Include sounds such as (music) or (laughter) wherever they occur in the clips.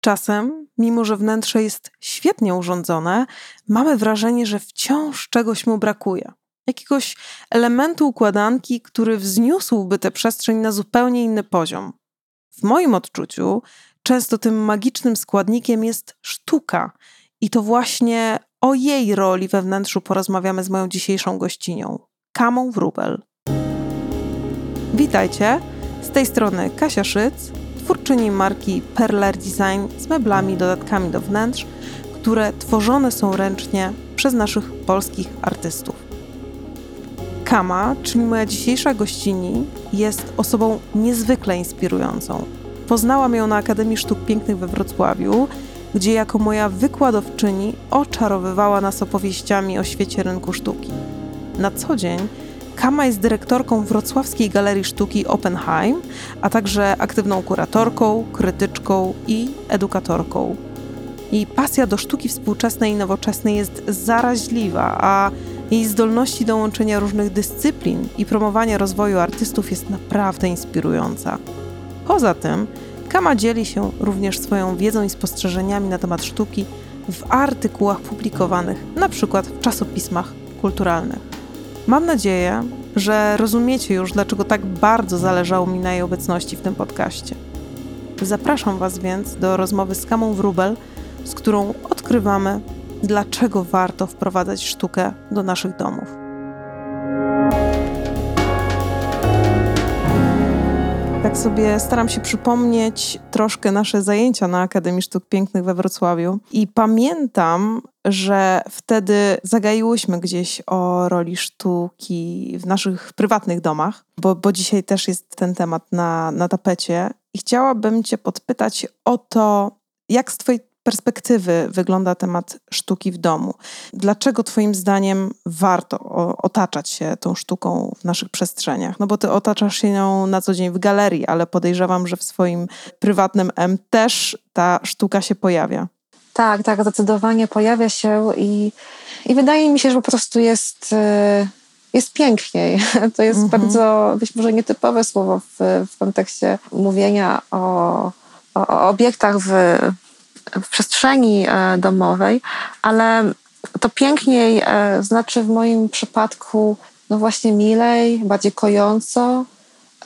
Czasem, mimo że wnętrze jest świetnie urządzone, mamy wrażenie, że wciąż czegoś mu brakuje. Jakiegoś elementu układanki, który wzniósłby tę przestrzeń na zupełnie inny poziom. W moim odczuciu, często tym magicznym składnikiem jest sztuka, i to właśnie o jej roli we wnętrzu porozmawiamy z moją dzisiejszą gościnią, Kamą Wrubel. Witajcie, z tej strony Kasia Szyc, twórczyni marki Perler Design z meblami dodatkami do wnętrz, które tworzone są ręcznie przez naszych polskich artystów. Kama, czyli moja dzisiejsza gościni, jest osobą niezwykle inspirującą. Poznałam ją na Akademii Sztuk Pięknych we Wrocławiu, gdzie jako moja wykładowczyni oczarowywała nas opowieściami o świecie rynku sztuki. Na co dzień Kama jest dyrektorką Wrocławskiej Galerii Sztuki Oppenheim, a także aktywną kuratorką, krytyczką i edukatorką. Jej pasja do sztuki współczesnej i nowoczesnej jest zaraźliwa, a jej zdolności do łączenia różnych dyscyplin i promowania rozwoju artystów jest naprawdę inspirująca. Poza tym, Kama dzieli się również swoją wiedzą i spostrzeżeniami na temat sztuki w artykułach publikowanych, przykład w czasopismach kulturalnych. Mam nadzieję, że rozumiecie już, dlaczego tak bardzo zależało mi na jej obecności w tym podcaście. Zapraszam Was więc do rozmowy z Kamą Wrubel, z którą odkrywamy, dlaczego warto wprowadzać sztukę do naszych domów. Tak sobie staram się przypomnieć troszkę nasze zajęcia na Akademii Sztuk Pięknych we Wrocławiu. I pamiętam, że wtedy zagaiłyśmy gdzieś o roli sztuki w naszych prywatnych domach, bo, bo dzisiaj też jest ten temat na, na tapecie. I chciałabym Cię podpytać o to, jak z Twojej perspektywy wygląda temat sztuki w domu? Dlaczego Twoim zdaniem warto otaczać się tą sztuką w naszych przestrzeniach? No bo Ty otaczasz się nią na co dzień w galerii, ale podejrzewam, że w swoim prywatnym M też ta sztuka się pojawia. Tak, tak, zdecydowanie pojawia się i, i wydaje mi się, że po prostu jest, e, jest piękniej. (laughs) To jest mhm. bardzo być może nietypowe słowo w, w kontekście mówienia o, o, o obiektach w, w przestrzeni e, domowej, ale to piękniej e, znaczy w moim przypadku no właśnie milej, bardziej kojąco,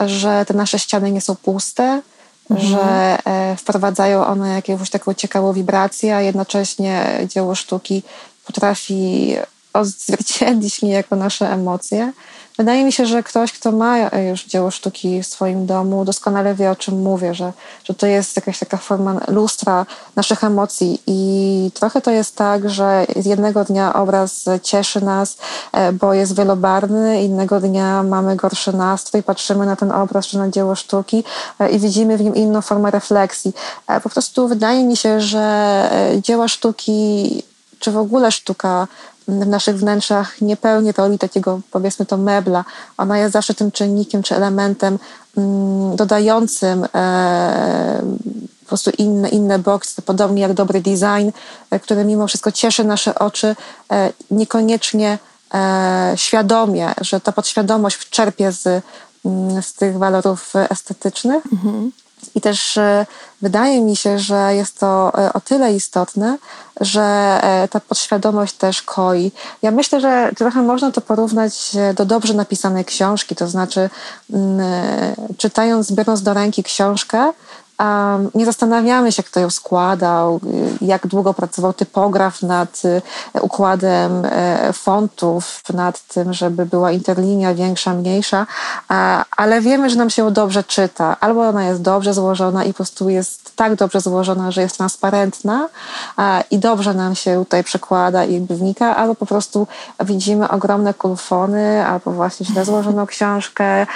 że te nasze ściany nie są puste, mhm. że e, wprowadzają one jakąś taką ciekawą wibrację, a jednocześnie dzieło sztuki potrafi odzwierciedlić niejako nasze emocje. Wydaje mi się, że ktoś, kto ma już dzieło sztuki w swoim domu, doskonale wie, o czym mówię, że, że to jest jakaś taka forma lustra naszych emocji. I trochę to jest tak, że z jednego dnia obraz cieszy nas, e, bo jest wielobarwny, innego dnia mamy gorszy nastrój, patrzymy na ten obraz czy na dzieło sztuki e, i widzimy w nim inną formę refleksji. E, po prostu wydaje mi się, że dzieła sztuki czy w ogóle sztuka w naszych wnętrzach nie pełni roli takiego, powiedzmy to, mebla. Ona jest zawsze tym czynnikiem czy elementem mm, dodającym e, po prostu inne, inne boksy, podobnie jak dobry design, e, który mimo wszystko cieszy nasze oczy, e, niekoniecznie świadomie, że ta podświadomość czerpie z, mm, z tych walorów estetycznych. Mhm. I też e, wydaje mi się, że jest to e, o tyle istotne, że e, ta podświadomość też koi. Ja myślę, że trochę można to porównać do dobrze napisanej książki, to znaczy mm, czytając, biorąc do ręki książkę, nie zastanawiamy się, kto ją składał, jak długo pracował typograf nad y, układem e, fontów, nad tym, żeby była interlinia większa, mniejsza, ale wiemy, że nam się dobrze czyta. Albo ona jest dobrze złożona i po prostu jest tak dobrze złożona, że jest transparentna i dobrze nam się tutaj przekłada i wnika, albo po prostu widzimy ogromne kulfony, albo właśnie źle złożoną książkę,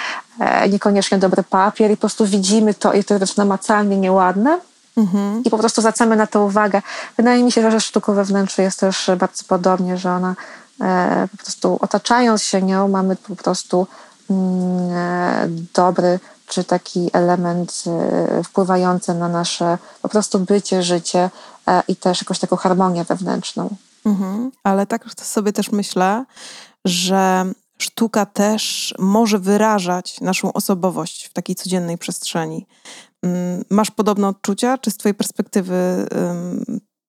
niekoniecznie dobry papier i po prostu widzimy to i to jest namacalnie nieładne. Mhm. I po prostu zwracamy na to uwagę. Wydaje mi się, że sztuką wewnętrzną jest też bardzo podobnie, że ona e, po prostu otaczając się nią, mamy po prostu mm, e, dobry czy taki element wpływający na nasze po prostu bycie, życie i też jakąś taką harmonię wewnętrzną. Mhm. Ale tak sobie też myślę, że sztuka też może wyrażać naszą osobowość w takiej codziennej przestrzeni. Mm, masz podobne odczucia? Czy z Twojej perspektywy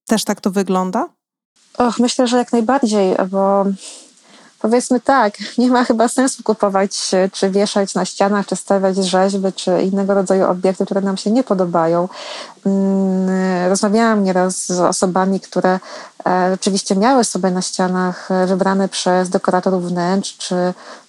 też tak to wygląda? Och, myślę, że jak najbardziej, bo powiedzmy tak, (laughs) nie ma chyba sensu kupować, czy wieszać na ścianach, czy stawiać rzeźby, czy innego rodzaju obiekty, które nam się nie podobają. Mm, rozmawiałam nieraz z osobami, które e, rzeczywiście miały sobie na ścianach e, wybrane przez dekoratorów wnętrz, czy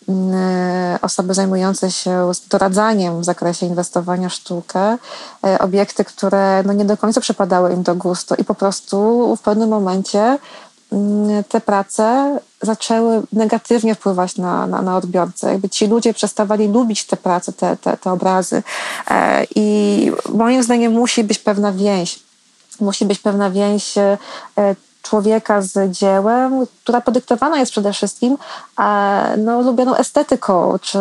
mm, osoby zajmujące się doradzaniem w zakresie inwestowania w sztukę, e, obiekty, które no nie do końca przypadały im do gustu i po prostu w pewnym momencie te prace zaczęły negatywnie wpływać na, na, na odbiorcę. Jakby ci ludzie przestawali lubić te prace, te, te, te obrazy. E, I moim zdaniem musi być pewna więź. Musi być pewna więź e, człowieka z dziełem, która podyktowana jest przede wszystkim no, lubioną estetyką, czy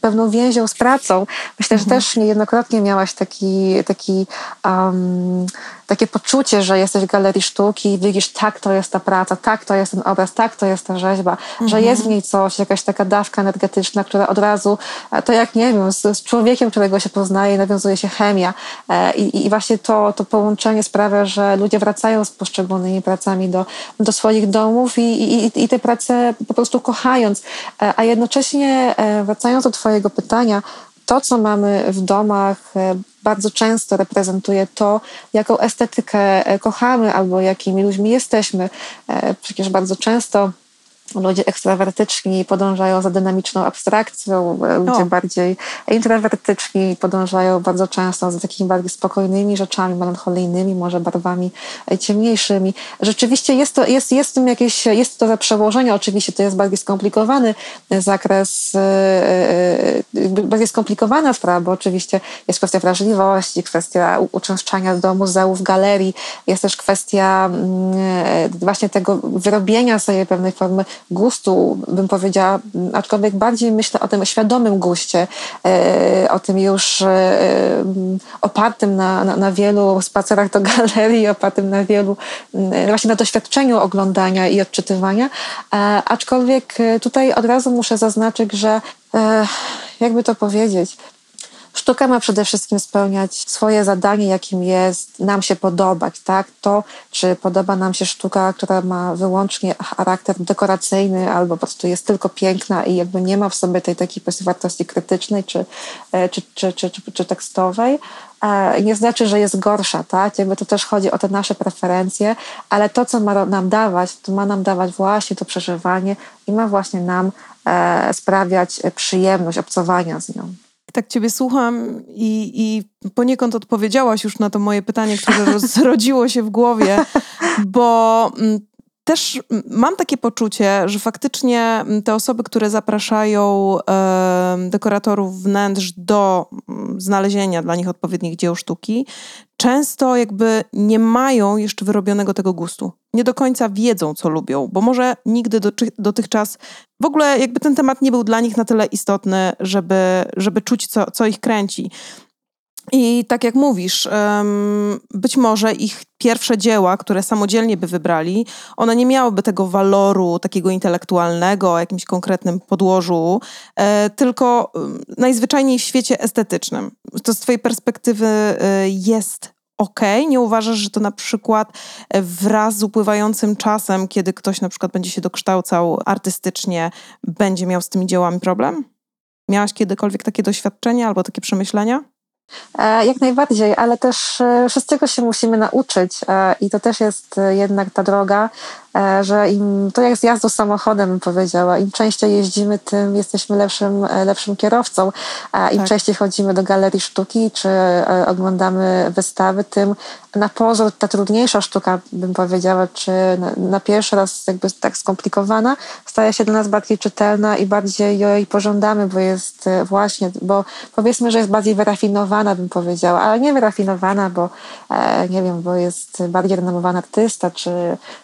pewną więzią z pracą. Myślę, że mhm. też niejednokrotnie miałaś taki, taki um, takie poczucie, że jesteś w galerii sztuki i widzisz, tak, to jest ta praca, tak, to jest ten obraz, tak, to jest ta rzeźba, mhm. że jest w niej coś, jakaś taka dawka energetyczna, która od razu, e, to jak nie wiem, z, z człowiekiem, którego się poznaje, nawiązuje się chemia. E, I, i właśnie to, to połączenie sprawia, że ludzie wracają z poszczególnymi pracami do, do swoich domów i, i, i te prace po prostu kochając. E, a jednocześnie wracając do Twojego pytania, to, co mamy w domach, e, bardzo często reprezentuje to, jaką estetykę e, kochamy albo jakimi ludźmi jesteśmy. E, przecież bardzo często Ludzie ekstrawertyczni podążają za dynamiczną abstrakcją, ludzie o. bardziej introwertyczni podążają bardzo często za takimi bardziej spokojnymi rzeczami, melancholijnymi, może barwami ciemniejszymi. Rzeczywiście jest to, jest, jest tym jakieś, jest to za przełożenie, oczywiście to jest bardziej skomplikowany zakres, e, e, bardziej skomplikowana sprawa, bo oczywiście jest kwestia wrażliwości, kwestia uczęszczania do muzeów, galerii, jest też kwestia mm, e, właśnie tego wyrobienia sobie pewnej formy gustu, bym powiedziała, aczkolwiek bardziej myślę o tym świadomym guście, e, o tym już e, opartym na, na, na wielu spacerach do galerii, opartym na wielu, właśnie na doświadczeniu oglądania i odczytywania. E, aczkolwiek tutaj od razu muszę zaznaczyć, że jakby to powiedzieć, Sztuka ma przede wszystkim spełniać swoje zadanie, jakim jest nam się podobać, tak? To, czy podoba nam się sztuka, która ma wyłącznie charakter dekoracyjny, albo po prostu jest tylko piękna i jakby nie ma w sobie tej takiej wartości krytycznej czy, e, czy, czy, czy, czy, czy tekstowej, e, nie znaczy, że jest gorsza, tak? Jakby to też chodzi o te nasze preferencje, ale to, co ma nam dawać, to ma nam dawać właśnie to przeżywanie i ma właśnie nam e, sprawiać przyjemność obcowania z nią. Tak Ciebie słucham i, i poniekąd odpowiedziałaś już na to moje pytanie, które (laughs) zrodziło się w głowie, bo mm, też mam takie poczucie, że faktycznie te osoby, które zapraszają dekoratorów wnętrz do znalezienia dla nich odpowiednich dzieł sztuki, często jakby nie mają jeszcze wyrobionego tego gustu. Nie do końca wiedzą, co lubią, bo może nigdy dotychczas w ogóle jakby ten temat nie był dla nich na tyle istotny, żeby, żeby czuć, co, co ich kręci. I tak jak mówisz, być może ich pierwsze dzieła, które samodzielnie by wybrali, one nie miałyby tego waloru takiego intelektualnego, o jakimś konkretnym podłożu, e, tylko najzwyczajniej w świecie estetycznym. To z Twojej perspektywy e, jest ok. Nie uważasz, że to na przykład wraz z upływającym czasem, kiedy ktoś na przykład będzie się dokształcał artystycznie, będzie miał z tymi dziełami problem? Miałaś kiedykolwiek takie doświadczenia albo takie przemyślenia? E, jak najbardziej, ale też e, wszystkiego się musimy nauczyć e, i to też jest jednak ta droga, że im, to jak z jazdą samochodem bym powiedziała, im częściej jeździmy, tym jesteśmy lepszym, e, lepszym kierowcą, a im tak. częściej chodzimy do galerii sztuki, czy e, oglądamy wystawy, tym na pozór ta trudniejsza sztuka, bym powiedziała, czy na, na pierwszy raz jakby tak skomplikowana, staje się dla nas bardziej czytelna i bardziej jej pożądamy, bo jest właśnie, bo powiedzmy, że jest bardziej wyrafinowana, bym powiedziała, ale nie wyrafinowana, bo nie wiem, bo jest bardziej renomowany artysta, czy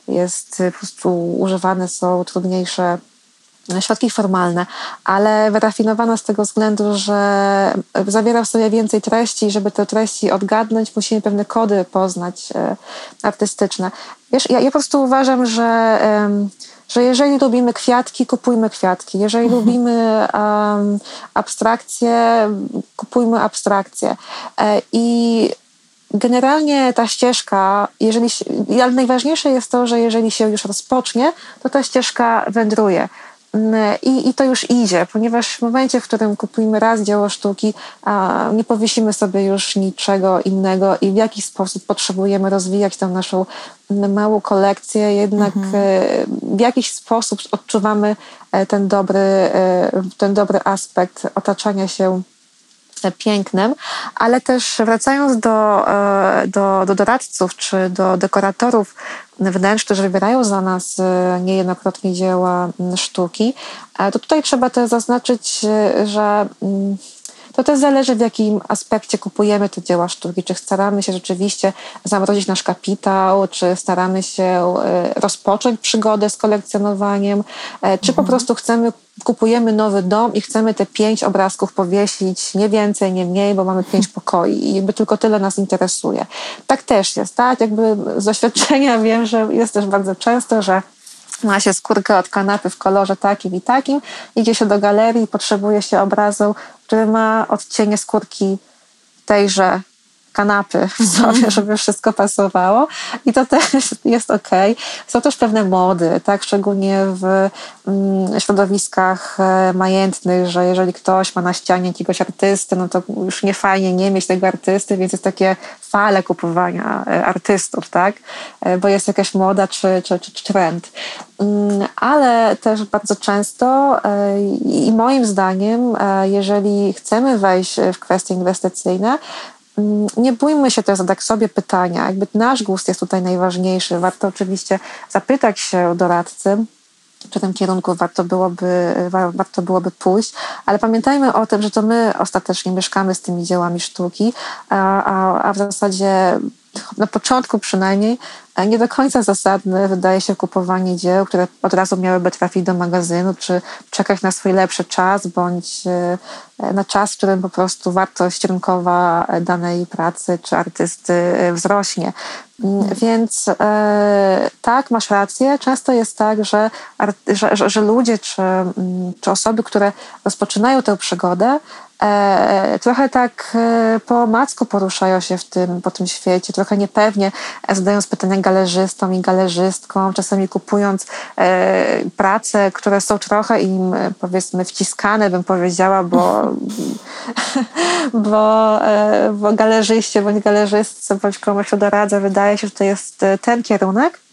jest po prostu używane są trudniejsze środki formalne, ale wyrafinowana z tego względu, że zawiera w sobie więcej treści i żeby te treści odgadnąć, musimy pewne kody poznać e, artystyczne. Wiesz, ja, ja po prostu uważam, że że jeżeli lubimy kwiatki, kupujmy kwiatki. Jeżeli mhm. lubimy um, abstrakcje, kupujmy abstrakcje. E, I generalnie ta ścieżka, jeżeli, ale najważniejsze jest to, że jeżeli się już rozpocznie, to ta ścieżka wędruje. Mm, I, I to już idzie, ponieważ w momencie, w którym kupujemy raz dzieło sztuki, nie powiesimy sobie już niczego innego i w jakiś sposób potrzebujemy rozwijać tę naszą małą kolekcję, jednak mhm. E, w jakiś sposób odczuwamy e, ten dobry, e, ten dobry aspekt otaczania się pięknym, ale też wracając do, do, do doradców czy do dekoratorów wnętrz, którzy wybierają za nas niejednokrotnie dzieła sztuki, to tutaj trzeba też zaznaczyć, że to też zależy w jakim aspekcie kupujemy te dzieła sztuki. Czy staramy się rzeczywiście zamrozić nasz kapitał, czy staramy się e, rozpocząć przygodę z kolekcjonowaniem, e, czy po mhm. prostu chcemy, kupujemy nowy dom i chcemy te pięć obrazków powiesić, nie więcej, nie mniej, bo mamy pięć (laughs) pokoi i jakby tylko tyle nas interesuje. Tak też jest, tak? Jakby z doświadczenia (laughs) wiem, że jest też bardzo często, że ma się skórkę od kanapy w kolorze takim i takim, idzie się do galerii potrzebuje się obrazu, który ma odcienie skórki tejże kanapy w sobie, mhm. żeby wszystko pasowało i to też (laughs) jest ok. Są też pewne mody, tak, szczególnie w mm, środowiskach e, majętnych, że jeżeli ktoś ma na ścianie jakiegoś artysty, no to już nie fajnie nie mieć tego artysty, więc jest takie fale kupowania e, artystów, tak, e, bo jest jakaś moda czy, czy, czy, trend. Mm, ale też bardzo często i moim zdaniem, jeżeli chcemy wejść w kwestie inwestycyjne, nie bójmy się też zadać sobie pytania. Jakby nasz gust jest tutaj najważniejszy. Warto oczywiście zapytać się doradcy, w tym kierunku warto byłoby, warto byłoby pójść, ale pamiętajmy o tym, że to my ostatecznie mieszkamy z tymi dziełami sztuki, a, a, a w zasadzie na początku przynajmniej nie do końca zasadne wydaje się kupowanie dzieł, które od razu miałyby trafić do magazynu, czy czekać na swój lepszy czas, bądź e, na czas, w którym po prostu wartość rynkowa danej pracy czy artysty e, wzrośnie. Mm, więc e, tak, masz rację. Często jest tak, że, że, że ludzie czy, mm, czy osoby, które rozpoczynają tę przygodę, e, trochę tak e, po macku poruszają się w tym, po tym świecie, trochę niepewnie zadając pytania galerzystom i galerzystkom, czasami kupując e, prace, które są trochę im powiedzmy wciskane, bym powiedziała, bo, bo, e, bo galerzyście bądź galerzystce bądź komuś doradza, wydaje się, że to jest e, ten kierunek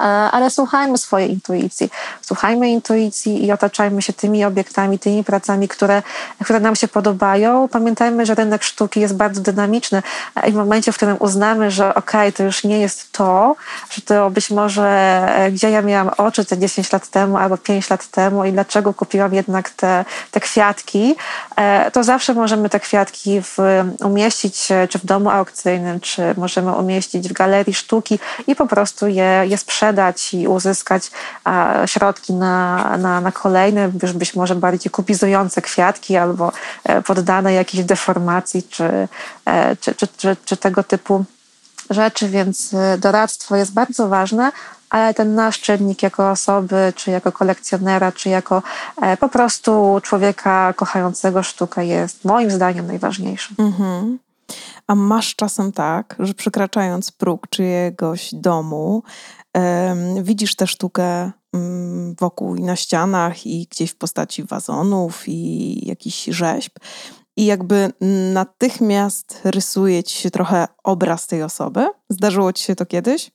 ale słuchajmy swojej intuicji. Słuchajmy intuicji i otaczajmy się tymi obiektami, tymi pracami, które, które nam się podobają. Pamiętajmy, że rynek sztuki jest bardzo dynamiczny i w momencie, w którym uznamy, że okej, okay, to już nie jest to, że to być może e, gdzie ja miałam oczy te 10 lat temu albo 5 lat temu i dlaczego kupiłam jednak te, te kwiatki, e, to zawsze możemy te kwiatki w, umieścić czy w domu aukcyjnym, czy możemy umieścić w galerii sztuki i po prostu je, je sprzedać sprzedać i uzyskać środki na, na, na kolejne, już być może bardziej kupizujące kwiatki albo e, poddane jakiejś deformacji czy, e, czy, czy, czy, czy tego typu rzeczy, więc e, doradztwo jest bardzo ważne, ale ten nasz czynnik jako osoby, czy jako kolekcjonera, czy jako po prostu człowieka kochającego sztukę jest moim zdaniem najważniejszy. Mhm. A masz czasem tak, że przekraczając próg czyjegoś domu, Widzisz tę sztukę mm, wokół i na ścianach, i gdzieś w postaci wazonów, i jakichś rzeźb. I jakby natychmiast rysuje ci się trochę obraz tej osoby. Zdarzyło ci się to kiedyś?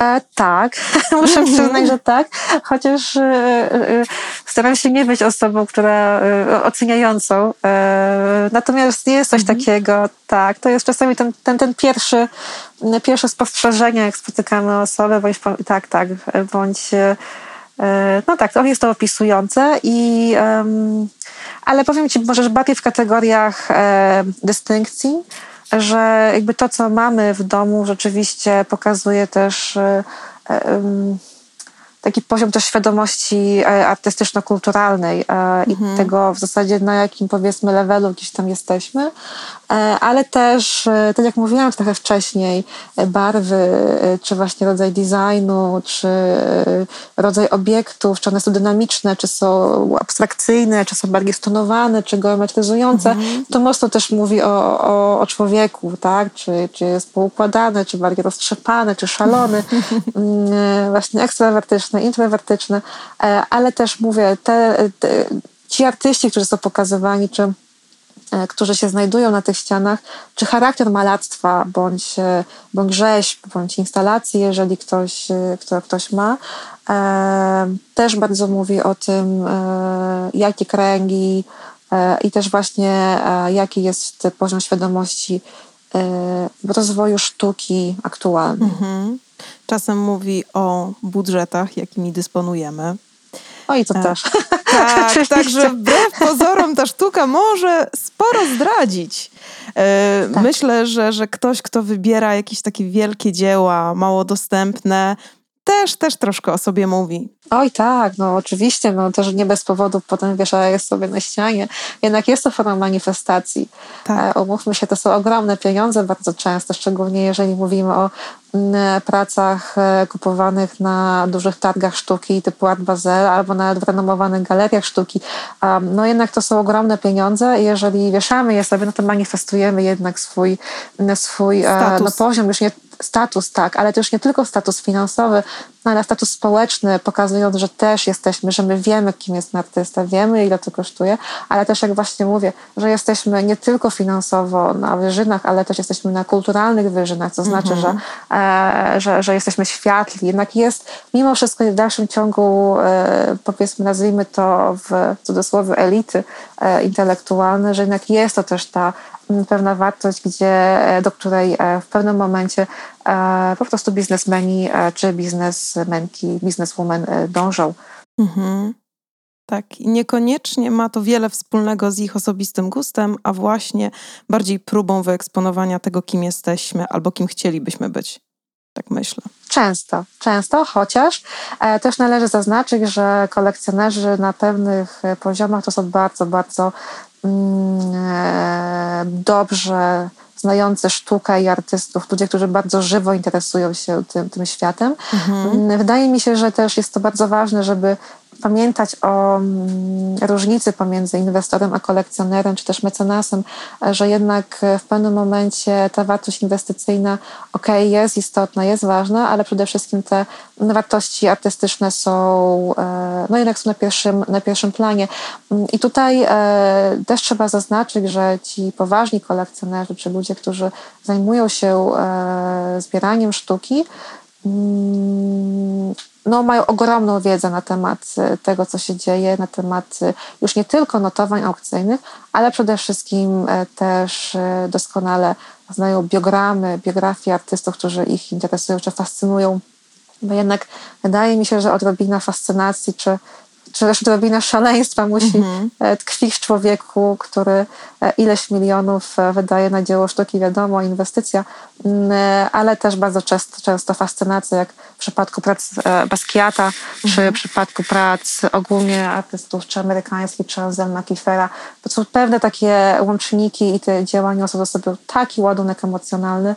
E, tak, (laughs) muszę mhm. przyznać, że tak, chociaż e, e, staram się nie być osobą, która e, oceniającą. E, natomiast jest coś mhm. takiego, tak, to jest czasami ten, ten, ten pierwszy, pierwsze spostrzeżenie, jak spotykamy osobę, bądź tak, tak, bądź e, no tak, to jest to opisujące i ale powiem Ci może bardziej w kategoriach dystynkcji, że jakby to, co mamy w domu, rzeczywiście pokazuje też taki poziom też świadomości e, artystyczno-kulturalnej e, i tego w zasadzie na jakim powiedzmy levelu gdzieś tam jesteśmy, e, ale też, tak jak mówiłam trochę wcześniej, barwy, czy właśnie rodzaj designu, czy rodzaj obiektów, czy one są dynamiczne, czy są abstrakcyjne, czy są bardziej stonowane, czy geometryzujące, mhm. to mocno też mówi o, o, o człowieku, tak? Czy, czy jest poukładane, czy bardziej roztrzepane, czy szalony, (laughs) mm, właśnie ekstrawertyczny, introwertyczny, e, ale też mówię, te, te, ci artyści, którzy są pokazywani, czy e, którzy się znajdują na tych ścianach, czy charakter malactwa, bądź, e, bądź rzeźb, bądź instalacji, jeżeli ktoś, kto, ktoś ma, też bardzo mówi o tym, jakie kręgi i też właśnie jaki jest poziom świadomości rozwoju sztuki aktualnej. Mhm. Czasem mówi o budżetach, jakimi dysponujemy. O i to e, też. Tak, (laughs) także wbrew pozorom ta sztuka może sporo zdradzić. E, tak. Myślę, że, że ktoś, kto wybiera jakieś takie wielkie dzieła, mało dostępne, też, też troszkę o sobie mówi. Oj tak, no oczywiście, no też nie bez powodu potem wieszają sobie na ścianie. Jednak jest to forma manifestacji. Tak. E, umówmy się, to są ogromne pieniądze bardzo często, szczególnie jeżeli mówimy o pracach e, kupowanych na dużych targach sztuki typu Art Basel albo nawet w renomowanych galeriach sztuki. No jednak to są ogromne pieniądze i jeżeli wieszamy je sobie, no to manifestujemy jednak swój, swój e, no, poziom już nie status, tak, ale też nie tylko status finansowy, ale status społeczny, pokazując, że też jesteśmy, że my wiemy, kim jest artysta, wiemy, ile to kosztuje, ale też, jak właśnie mówię, że jesteśmy nie tylko finansowo na wyżynach, ale też jesteśmy na kulturalnych wyżynach, co znaczy, że, mhm. e, że, że jesteśmy światli. Jednak jest mimo wszystko w dalszym ciągu, e, powiedzmy, nazwijmy to w cudzysłowie elity e, intelektualne, że jednak jest to też ta pewna wartość, gdzie, do której w pewnym momencie po prostu biznesmeni czy biznesmenki, bizneswoman dążą. Mhm. Tak, i niekoniecznie ma to wiele wspólnego z ich osobistym gustem, a właśnie bardziej próbą wyeksponowania tego, kim jesteśmy albo kim chcielibyśmy być. Tak myślę. Często, często, chociaż e, też należy zaznaczyć, że kolekcjonerzy na pewnych poziomach to są bardzo, bardzo mm, e, dobrze znający sztukę i artystów, ludzie, którzy bardzo żywo interesują się tym, tym światem. Mhm. Wydaje mi się, że też jest to bardzo ważne, żeby pamiętać o mm, różnicy pomiędzy inwestorem a kolekcjonerem, czy też mecenasem, że jednak w pewnym momencie ta wartość inwestycyjna, ok, jest istotna, jest ważna, ale przede wszystkim te wartości artystyczne są, e, no jednak są na pierwszym, na pierwszym planie. I tutaj e, też trzeba zaznaczyć, że ci poważni kolekcjonerzy, czy ludzie, którzy zajmują się e, zbieraniem sztuki, mm, no, mają ogromną wiedzę na temat e, tego, co się dzieje, na temat e, już nie tylko notowań aukcyjnych, ale przede wszystkim e, też doskonale znają biogramy, biografie artystów, którzy ich interesują czy fascynują. Bo jednak wydaje mi się, że odrobina fascynacji czy też odrobina szaleństwa musi mhm. E, tkwić w człowieku, który e, ileś milionów e, wydaje na dzieło sztuki, wiadomo, inwestycja, mm, ale też bardzo często, często fascynacja, jak w przypadku prac Basquiata, mhm. czy w przypadku prac ogólnie artystów, czy amerykańskich, czy Anselma Kiefera. To są pewne takie łączniki i te dzieła niosą ze sobą taki ładunek emocjonalny,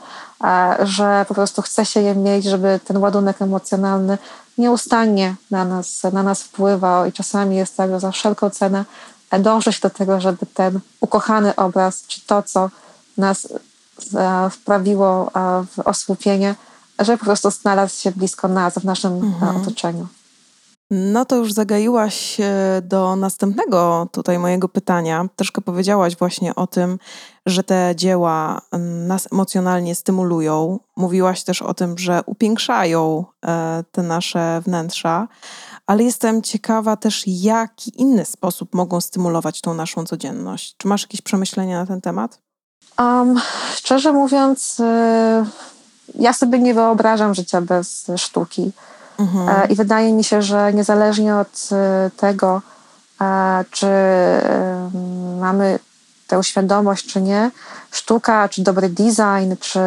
że po prostu chce się je mieć, żeby ten ładunek emocjonalny nieustannie na nas, na nas wpływa i czasami jest tak, że za wszelką cenę dąży się do tego, żeby ten ukochany obraz, czy to, co nas wprawiło w osłupienie, żeby po prostu znalazł się blisko nas, w naszym mhm. otoczeniu. No to już zagaiłaś do następnego tutaj mojego pytania. Troszkę powiedziałaś właśnie o tym, że te dzieła mm, nas emocjonalnie stymulują. Mówiłaś też o tym, że upiększają e, te nasze wnętrza, ale jestem ciekawa też, jaki inny sposób mogą stymulować tą naszą codzienność. Czy masz jakieś przemyślenia na ten temat? Um, szczerze mówiąc, y, ja sobie nie wyobrażam życia bez sztuki. Mhm. E, I wydaje mi się, że niezależnie od e, tego, e, czy mamy tę świadomość, czy nie, sztuka, czy dobry design, czy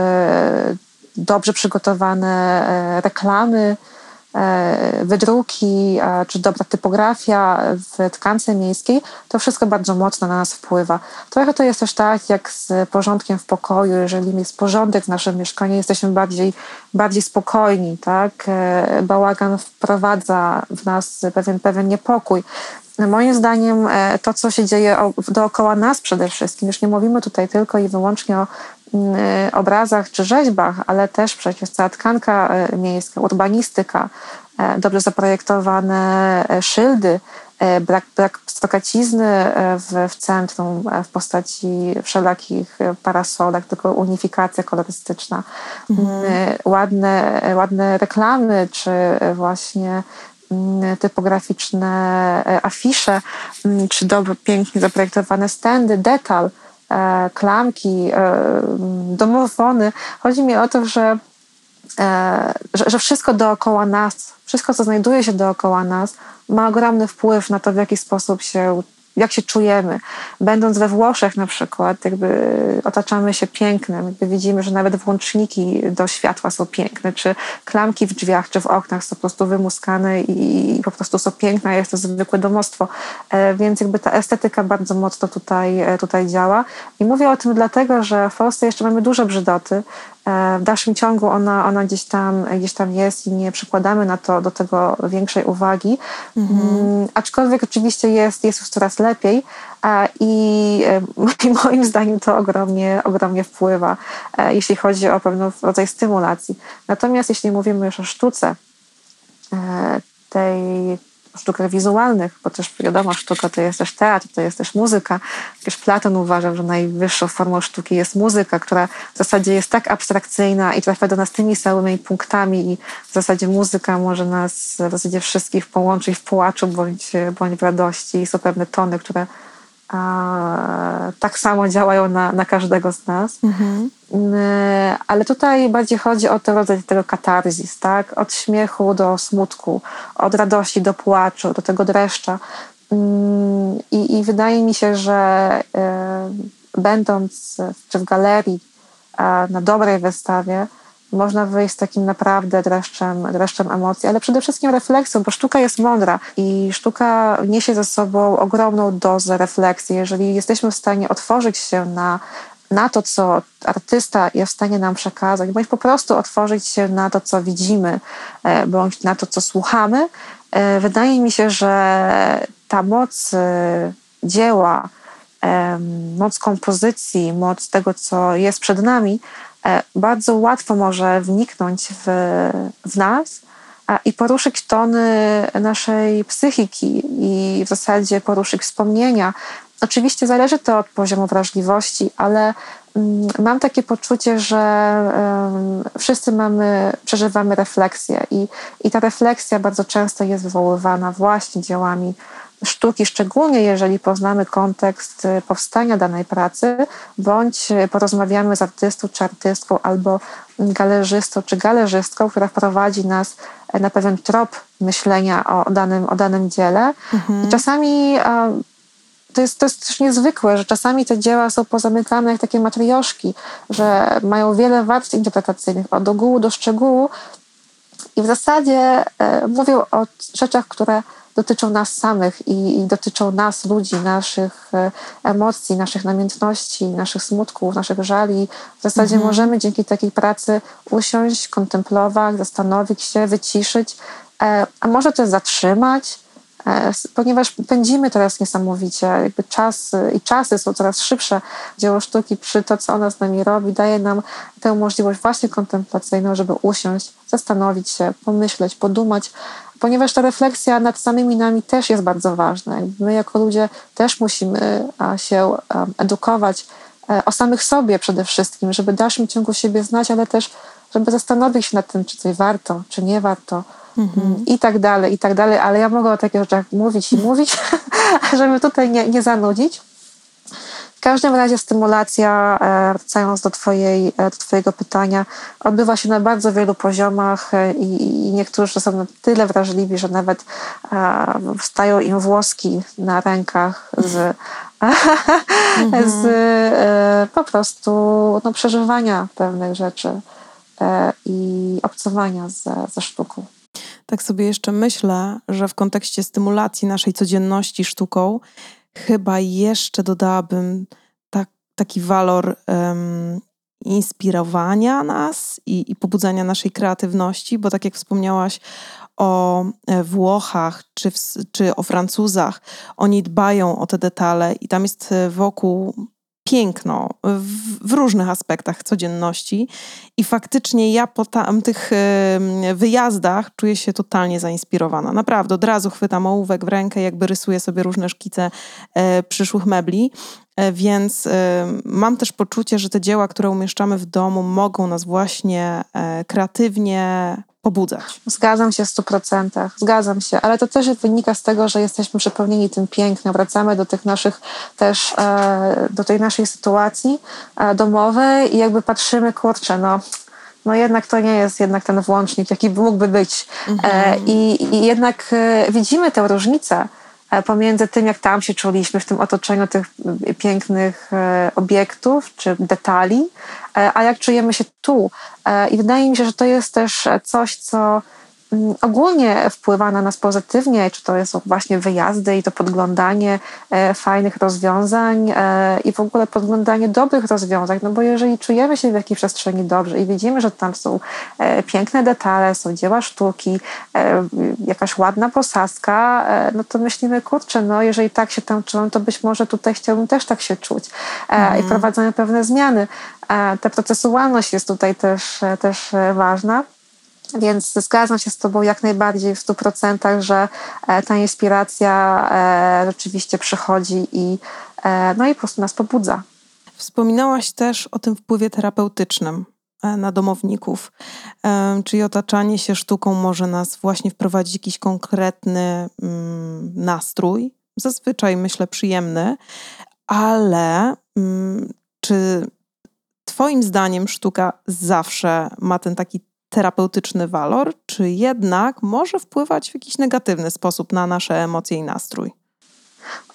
dobrze przygotowane reklamy, wydruki, czy dobra typografia w tkance miejskiej, to wszystko bardzo mocno na nas wpływa. Trochę to jest też tak, jak z porządkiem w pokoju. Jeżeli jest porządek w naszym mieszkaniu, jesteśmy bardziej, bardziej spokojni, tak? Bałagan wprowadza w nas pewien, pewien niepokój. Moim zdaniem e, to, co się dzieje dookoła nas przede wszystkim, już nie mówimy tutaj tylko i wyłącznie o mm, e, obrazach czy rzeźbach, ale też przecież cała tkanka e, miejska, urbanistyka, dobrze zaprojektowane szyldy, brak, brak stokacizny w, w centrum w postaci wszelakich parasolek, tylko unifikacja kolorystyczna, mhm. ładne, ładne reklamy, czy właśnie Mm, typograficzne e, afisze, mm, czy dobrze, pięknie zaprojektowane stędy, detal, e, klamki, e, domofony. Chodzi mi o to, że, że wszystko dookoła nas, wszystko, co znajduje się dookoła nas, ma ogromny wpływ na to, w jaki sposób się jak się czujemy. Będąc we Włoszech na przykład, jakby otaczamy się pięknem, jakby widzimy, że nawet włączniki do światła są piękne, czy klamki w drzwiach, czy w oknach są po prostu wymuskane i, po prostu są piękne, jest to zwykłe domostwo. E, więc jakby ta estetyka bardzo mocno tutaj, e, tutaj działa. I mówię o tym dlatego, że w Polsce jeszcze mamy duże brzydoty, w dalszym ciągu ona, ona gdzieś, tam, gdzieś tam jest i nie przykładamy na to, do tego większej uwagi. Mhm. Mm, aczkolwiek oczywiście jest, jest już coraz lepiej i, e, (laughs) i moim zdaniem to ogromnie, ogromnie wpływa, e, jeśli chodzi o pewien rodzaj stymulacji. Natomiast jeśli mówimy już o sztuce, tej sztukach wizualnych, bo też wiadomo, sztuka to jest też teatr, to jest też muzyka. Przecież Platon uważał, że najwyższą formą sztuki jest muzyka, która w zasadzie jest tak abstrakcyjna i trafia do nas tymi samymi punktami i w zasadzie muzyka może nas w zasadzie wszystkich połączyć w płaczu bądź, bądź w radości. I są pewne tony, które a, tak samo działają na, na każdego z nas. Mhm. Mm, ale tutaj bardziej chodzi o ten rodzaj tego katarzis, tak? Od śmiechu do smutku, od radości do płaczu, do tego dreszcza. Mm, I, i wydaje mi się, że e, będąc czy w galerii na dobrej wystawie, można wyjść z takim naprawdę dreszczem, dreszczem emocji, ale przede wszystkim refleksją, bo sztuka jest mądra i sztuka niesie ze sobą ogromną dozę refleksji. Jeżeli jesteśmy w stanie otworzyć się na, na to, co artysta jest w stanie nam przekazać, bądź po prostu otworzyć się na to, co widzimy, e, bądź na to, co słuchamy, e, wydaje mi się, że ta moc e, dzieła, moc kompozycji, moc tego, co jest przed nami, bardzo łatwo może wniknąć w, w nas i poruszyć tony naszej psychiki i w zasadzie poruszyć wspomnienia. Oczywiście zależy to od poziomu wrażliwości, ale mm, mam takie poczucie, że wszyscy mamy, przeżywamy refleksję i, i ta refleksja bardzo często jest wywoływana właśnie dziełami sztuki, szczególnie jeżeli poznamy kontekst y, powstania danej pracy, bądź porozmawiamy z artystą czy artystką albo galerzystą czy galerzystką, która wprowadzi nas na pewien trop myślenia o danym, o danym dziele. Mhm. I czasami to jest, to jest też niezwykłe, że czasami te dzieła są pozamykane jak takie matrioszki, że mają wiele warstw interpretacyjnych, od ogółu do szczegółu i w zasadzie e, mówią o rzeczach, które dotyczą nas samych i, i, dotyczą nas, ludzi, naszych e, emocji, naszych namiętności, naszych smutków, naszych żali. W zasadzie mhm. możemy dzięki takiej pracy usiąść, kontemplować, zastanowić się, wyciszyć, e, a może też zatrzymać, ponieważ pędzimy teraz niesamowicie, jakby czas i czasy są coraz szybsze. Dzieło sztuki przy to, co ona z nami robi, daje nam tę możliwość właśnie kontemplacyjną, żeby usiąść, zastanowić się, pomyśleć, podumać, ponieważ ta refleksja nad samymi nami też jest bardzo ważna. My jako ludzie też musimy się edukować e, o samych sobie przede wszystkim, żeby w dalszym ciągu siebie znać, ale też żeby zastanowić się nad tym, czy coś warto, czy nie warto. Mhm. I tak dalej, i tak dalej, ale ja mogę o takich rzeczach mówić i mówić, (laughs) żeby tutaj nie, nie zanudzić. W każdym razie stymulacja, e, wracając do, twojej, e, do Twojego pytania, odbywa się na bardzo wielu poziomach e, i, i niektórzy są na tyle wrażliwi, że nawet wstają im włoski na rękach z, (laughs) mhm. z po prostu no, przeżywania pewnych rzeczy i obcowania ze, ze sztuką. Tak sobie jeszcze myślę, że w kontekście stymulacji naszej codzienności sztuką, chyba jeszcze dodałabym tak, taki walor um, inspirowania nas i, i pobudzania naszej kreatywności, bo tak jak wspomniałaś o e, Włochach czy, w, czy o Francuzach, oni dbają o te detale i tam jest e, wokół piękno w, w, różnych aspektach codzienności i faktycznie ja po tamtych wyjazdach czuję się totalnie zainspirowana. Naprawdę, od razu chwytam ołówek w rękę, jakby rysuję sobie różne szkice e, przyszłych mebli, więc e, mam też poczucie, że te dzieła, które umieszczamy w domu mogą nas właśnie kreatywnie pobudzać. Zgadzam się w stu procentach, zgadzam się, ale to też wynika z tego, że jesteśmy przepełnieni tym pięknem, wracamy do tych naszych też, e, do tej naszej sytuacji e, domowej i jakby patrzymy, kurczę, no no jednak to nie jest jednak ten włącznik, jaki mógłby być. E, mhm. I, I, jednak widzimy tę różnicę pomiędzy tym, jak tam się czuliśmy w tym otoczeniu tych pięknych obiektów czy detali, a jak czujemy się tu. I wydaje mi się, że to jest też coś, co ogólnie wpływa na nas pozytywnie, czy to są właśnie wyjazdy i to podglądanie e, fajnych rozwiązań e, i w ogóle podglądanie dobrych rozwiązań, no bo jeżeli czujemy się w jakiejś przestrzeni dobrze i widzimy, że tam są e, piękne detale, są dzieła sztuki, jakaś ładna posadzka, no to myślimy, kurczę, no jeżeli tak się tam czułem, to być może tutaj chciałbym też tak się czuć mhm. i wprowadzamy pewne zmiany. Ta procesualność jest tutaj też, też ważna. Więc zgadzam się z Tobą jak najbardziej w 100%, że e, ta inspiracja e, rzeczywiście przychodzi i, e, no i po prostu nas pobudza. Wspominałaś też o tym wpływie terapeutycznym na domowników, czyli otaczanie się sztuką może nas właśnie wprowadzić jakiś konkretny mm, nastrój, zazwyczaj myślę przyjemny, ale mm, czy Twoim zdaniem sztuka zawsze ma ten taki terapeutyczny walor, czy jednak może wpływać w jakiś negatywny sposób na nasze emocje i nastrój?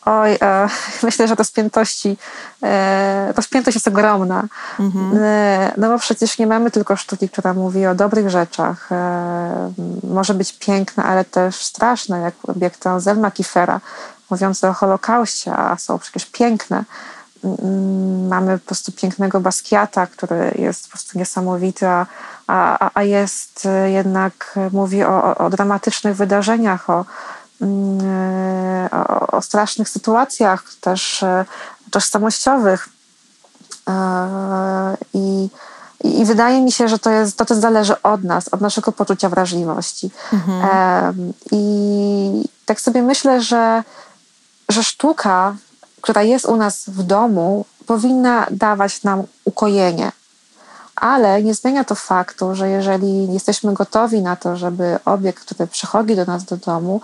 Oj, e, myślę, że rozpiętości, e, rozpiętość jest ogromna. Mhm. E, no bo przecież nie mamy tylko sztuki, która mówi o dobrych rzeczach. E, może być piękna, ale też straszna, jak obiekty Anselma Kiefera, mówiące o Holokauście, a są przecież piękne. Mm, mamy po prostu pięknego Basquiata, który jest po prostu niesamowity, a, a, a jest e, jednak, e, mówi o, o dramatycznych wydarzeniach, o, mm, e, o, o strasznych sytuacjach też tożsamościowych. I, i wydaje mi się, że to, jest, to też zależy od nas, od naszego poczucia wrażliwości. Mhm. I tak sobie myślę, że, że sztuka która jest u nas w domu, powinna dawać nam ukojenie. Ale nie zmienia to faktu, że jeżeli jesteśmy gotowi na to, żeby obiekt, który przychodzi do nas do domu,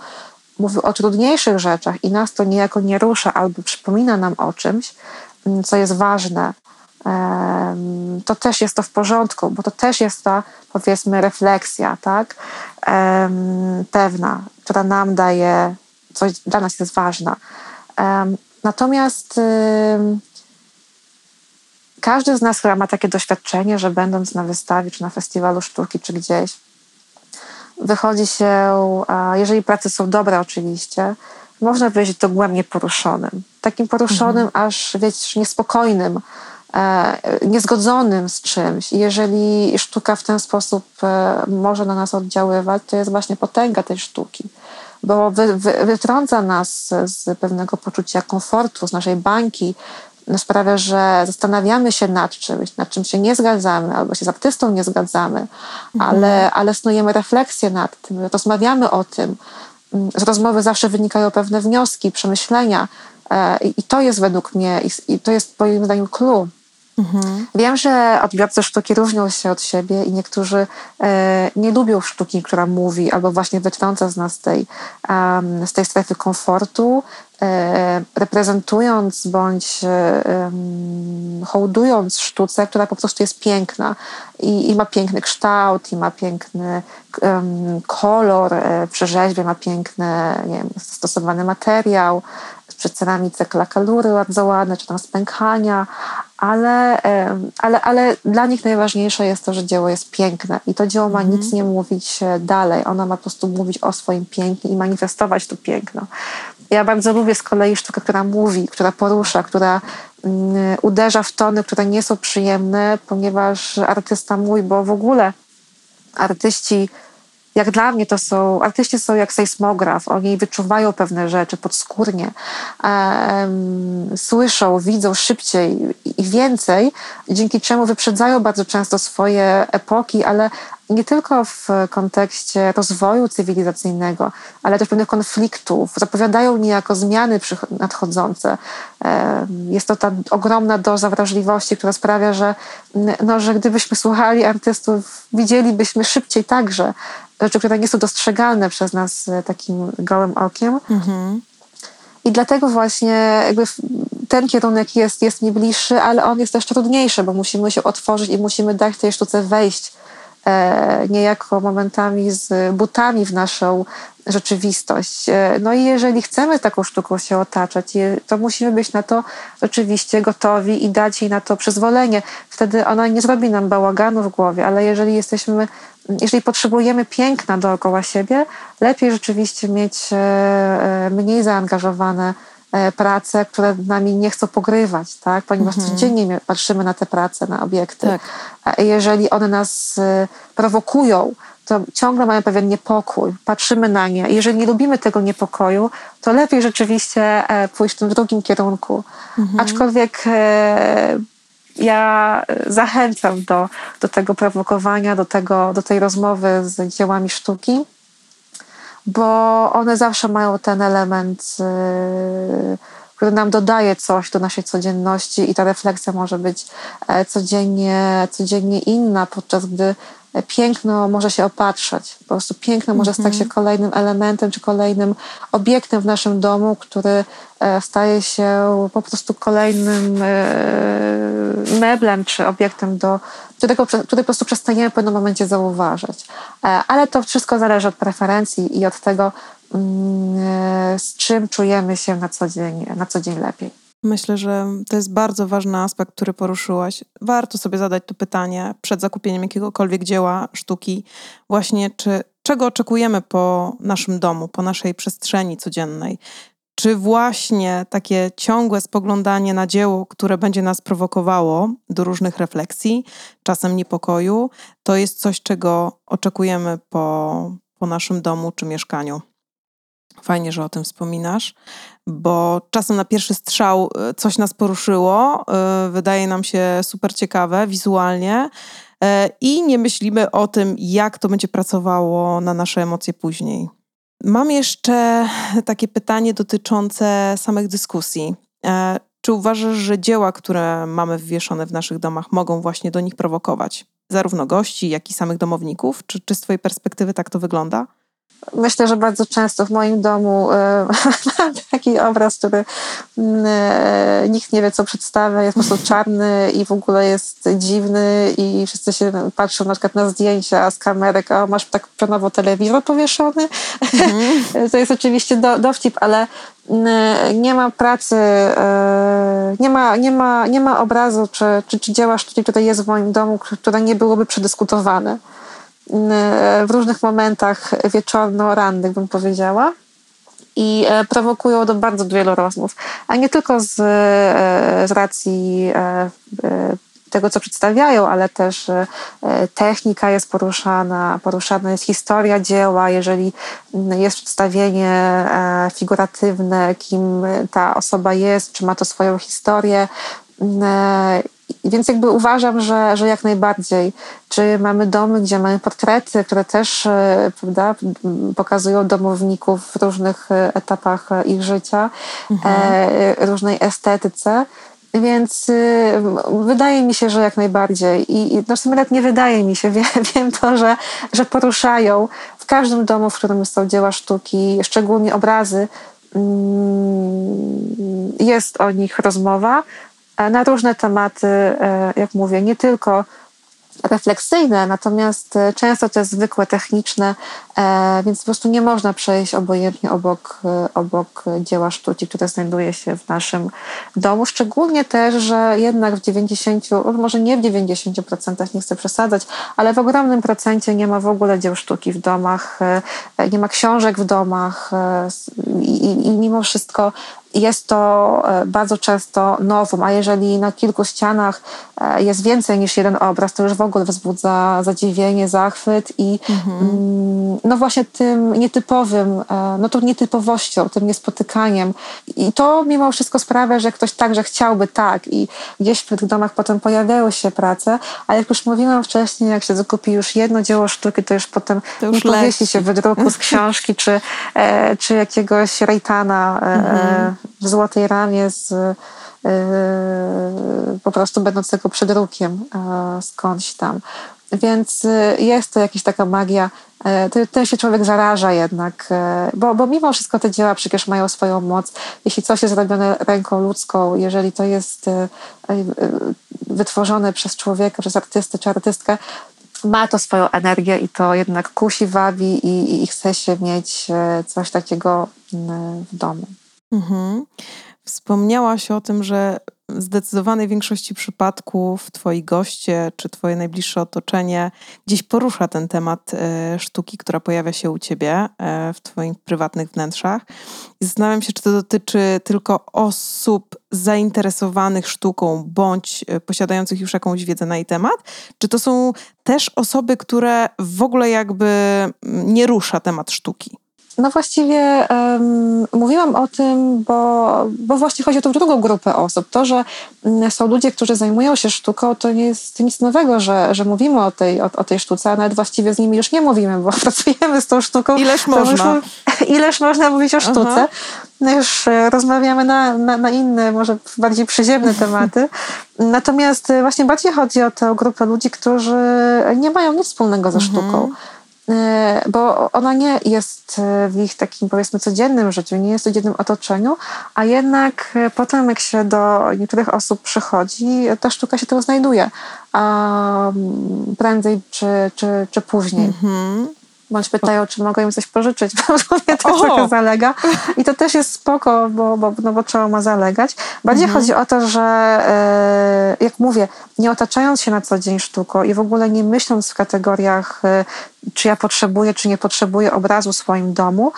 mówił o trudniejszych rzeczach i nas to niejako nie rusza albo przypomina nam o czymś, co jest ważne, to też jest to w porządku, bo to też jest ta, powiedzmy, refleksja, tak? Pewna, która nam daje, coś dla nas jest ważna. Natomiast każdy z nas chyba ma takie doświadczenie, że będąc na wystawie, czy na festiwalu sztuki, czy gdzieś, wychodzi się, jeżeli prace są dobre oczywiście, można wyjść dogłębnie poruszonym. Takim poruszonym, mhm. aż wiesz, niespokojnym, e, niezgodzonym z czymś. I jeżeli sztuka w ten sposób e, może na nas oddziaływać, to jest właśnie potęga tej sztuki bo wy, wy, wytrąca nas z pewnego poczucia komfortu, z naszej bańki, sprawia, że zastanawiamy się nad czymś, nad czym się nie zgadzamy, albo się z artystą nie zgadzamy, mhm. ale, ale snujemy refleksję nad tym, rozmawiamy o tym. Z rozmowy zawsze wynikają pewne wnioski, przemyślenia, e, i to jest według mnie, i to jest moim zdaniem clue Mhm. Wiem, że odbiorcy sztuki różnią się od siebie i niektórzy e, nie lubią sztuki, która mówi albo właśnie wytrąca z nas tej, um, z tej strefy komfortu, e, reprezentując bądź e, hołdując sztuce, która po prostu jest piękna i, i ma piękny kształt, i ma piękny um, kolor, e, rzeźbie ma piękny, nie wiem, stosowany materiał, przy ceramice klakalury bardzo ładne, czy tam spękania, ale, ale, ale dla nich najważniejsze jest to, że dzieło jest piękne i to dzieło ma mhm. nic nie mówić e, dalej. Ona ma po prostu mówić o swoim pięknie i manifestować to piękno. Ja bardzo lubię z kolei sztukę, która mówi, która porusza, która mm, uderza w tony, które nie są przyjemne, ponieważ artysta mój, bo w ogóle artyści jak dla mnie to są, artyści są jak sejsmograf, oni wyczuwają pewne rzeczy podskórnie, um, słyszą, widzą szybciej i więcej, dzięki czemu wyprzedzają bardzo często swoje epoki, ale nie tylko w kontekście rozwoju cywilizacyjnego, ale też pewnych konfliktów, zapowiadają niejako zmiany nadchodzące. Jest to ta ogromna doza wrażliwości, która sprawia, że, no, że gdybyśmy słuchali artystów, widzielibyśmy szybciej także rzeczy, które nie są dostrzegalne przez nas e, takim gołym okiem. Mhm. I dlatego właśnie jakby ten kierunek jest, jest mi bliższy, ale on jest też trudniejszy, bo musimy się otworzyć i musimy dać tej sztuce wejść niejako momentami z butami w naszą rzeczywistość. E, no i jeżeli chcemy taką sztuką się otaczać, to musimy być na to rzeczywiście gotowi i dać jej na to przyzwolenie. Wtedy ona nie zrobi nam bałaganu w głowie, ale jeżeli jesteśmy jeżeli potrzebujemy piękna dookoła siebie, lepiej rzeczywiście mieć e, e, mniej zaangażowane e, prace, które nami nie chcą pogrywać, tak? ponieważ mhm. codziennie patrzymy na te prace, na obiekty. Tak. Jeżeli one nas prowokują, to ciągle mamy pewien niepokój, patrzymy na nie. Jeżeli nie lubimy tego niepokoju, to lepiej rzeczywiście pójść w tym drugim kierunku. Mhm. Aczkolwiek ja zachęcam do, do tego prowokowania, do, tego, do tej rozmowy z dziełami sztuki, bo one zawsze mają ten element, yy, który nam dodaje coś do naszej codzienności i ta refleksja może być e, codziennie, codziennie inna, podczas gdy piękno może się opatrzeć. Po prostu piękno może stać się mhm. kolejnym elementem czy kolejnym obiektem w naszym domu, który e, staje się po prostu kolejnym e, meblem czy obiektem, do którego, który po prostu przestaniemy w pewnym momencie zauważać. E, ale to wszystko zależy od preferencji i od tego, mm, z czym czujemy się na co dzień, na co dzień lepiej. Myślę, że to jest bardzo ważny aspekt, który poruszyłaś. Warto sobie zadać to pytanie przed zakupieniem jakiegokolwiek dzieła sztuki, właśnie czy czego oczekujemy po naszym domu, po naszej przestrzeni codziennej. Czy właśnie takie ciągłe spoglądanie na dzieło, które będzie nas prowokowało do różnych refleksji, czasem niepokoju, to jest coś, czego oczekujemy po, po naszym domu czy mieszkaniu? Fajnie, że o tym wspominasz, bo czasem na pierwszy strzał e, coś nas poruszyło, e, wydaje nam się super ciekawe wizualnie e, i nie myślimy o tym, jak to będzie pracowało na nasze emocje później. Mam jeszcze takie pytanie dotyczące samych dyskusji. Czy uważasz, że dzieła, które mamy wywieszone w naszych domach, mogą właśnie do nich prowokować? Zarówno gości, jak i samych domowników? Czy, czy z Twojej perspektywy tak to wygląda? Myślę, że bardzo często w moim domu e, (laughs) mam taki obraz, który mm, e, nikt nie wie, co przedstawia, jest po prostu czarny i w ogóle jest dziwny i wszyscy się patrzą na przykład na zdjęcia z kamerek, a masz tak pionowo telewizor powieszony. Mm. (laughs) to jest oczywiście do, dowcip, ale mm, nie ma pracy, e, nie ma, nie ma, nie ma obrazu czy, czy, czy dzieła sztuki, które jest w moim domu, które nie byłoby przedyskutowane w różnych momentach wieczorno-rannych, bym powiedziała. I e, prowokują do bardzo wielu rozmów, a nie tylko z, e, z racji e, tego, co przedstawiają, ale też technika jest poruszana, poruszana jest historia dzieła, jeżeli jest przedstawienie figuratywne, kim ta osoba jest, czy ma to swoją historię więc jakby uważam, że, że jak najbardziej. Czy mamy domy, gdzie mamy portrety, które też e, prawda, pokazują domowników w różnych e, etapach e, ich życia, mhm. różnej estetyce. Więc y, wydaje mi się, że jak najbardziej. I, i no w sumie nawet nie wydaje mi się, (laughs) wiem, wiem to, że, że poruszają w każdym domu, w którym są dzieła sztuki, szczególnie obrazy, mm, jest o nich rozmowa, na różne tematy, e, jak mówię, nie tylko refleksyjne, natomiast e, często to jest zwykłe, techniczne, e, więc po prostu nie można przejść obojętnie obok, e, obok dzieła sztuki, które znajduje się w naszym domu. Szczególnie też, że jednak w 90, może nie w 90%, nie chcę przesadzać, ale w ogromnym procencie nie ma w ogóle dzieł sztuki w domach, nie ma książek w domach i, i, i mimo wszystko jest to e, bardzo często nowum, a jeżeli na kilku ścianach e, jest więcej niż jeden obraz, to już w ogóle wzbudza zadziwienie, zachwyt i mhm. No właśnie tym nietypowym, e, no tą nietypowością, tym niespotykaniem. I to mimo wszystko sprawia, że ktoś także chciałby tak i gdzieś w tych domach potem pojawiały się prace, ale jak już mówiłam wcześniej, jak się zakupi już jedno dzieło sztuki, to już potem to już nie powiesi się wydruku z (laughs) książki czy, czy jakiegoś rejtana mhm w złotej ramie z po prostu będącego przedrukiem skądś tam. Więc yy, jest to jakaś taka magia. Tym się człowiek zaraża jednak, bo, bo mimo wszystko te dzieła przecież mają swoją moc. Jeśli coś jest zrobione ręką ludzką, jeżeli to jest wytworzone przez człowieka, przez artystę czy artystkę, ma to swoją energię i to jednak kusi, wabi i, i chce się mieć coś takiego w domu. Mhm. Wspomniałaś o tym, że zdecydowanej większości przypadków twoi goście czy twoje najbliższe otoczenie gdzieś porusza ten temat e, sztuki, która pojawia się u ciebie e, w twoich prywatnych wnętrzach. I zastanawiam się, czy to dotyczy tylko osób zainteresowanych sztuką bądź e, posiadających już jakąś wiedzę na jej temat, czy to są też osoby, które w ogóle jakby mm, nie rusza temat sztuki? No właściwie um, mówiłam o tym, bo, bo właśnie chodzi o tą drugą grupę osób. To, że mm, są ludzie, którzy zajmują się sztuką, to nie jest nic nowego, że, że mówimy o tej, o, o tej sztuce, a nawet właściwie z nimi już nie mówimy, bo (laughs) pracujemy z tą sztuką. Ileż można? Już, (laughs) ileż można mówić o sztuce. Aha. No już e, rozmawiamy na, na, na, inne, może bardziej przyziemne (laughs) tematy. Natomiast e, właśnie bardziej chodzi o tę grupę ludzi, którzy nie mają nic wspólnego ze mhm. sztuką. E, bo ona nie jest e, w ich takim powiedzmy codziennym życiu, nie jest w codziennym otoczeniu, a jednak e, potem jak się do niektórych osób przychodzi, ta sztuka się tam znajduje, a prędzej czy, czy, czy później. Mhm bądź pytają, czy mogę im coś pożyczyć, (laughs) bo mnie to trochę zalega. I to też jest spoko, bo, bo, no bo trzeba ma zalegać. Bardziej mhm. chodzi o to, że e, jak mówię, nie otaczając się na co dzień sztuką i w ogóle nie myśląc w kategoriach, e, czy ja potrzebuję, czy nie potrzebuję obrazu w swoim domu,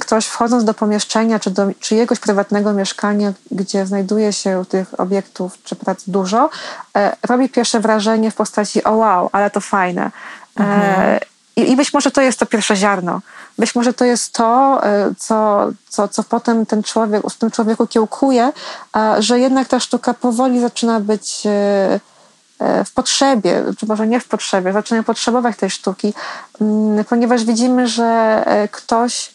ktoś wchodząc do pomieszczenia, czy do czyjegoś prywatnego mieszkania, gdzie znajduje się tych obiektów czy prac dużo, e, robi pierwsze wrażenie w postaci o wow, ale to fajne. Mhm. I, I być może to jest to pierwsze ziarno. Być może to jest to, e, co, co, co potem ten człowiek, w tym człowieku kiełkuje, że jednak ta sztuka powoli zaczyna być e, e, w potrzebie, czy może nie w potrzebie, zaczyna potrzebować tej sztuki, mm, ponieważ widzimy, że ktoś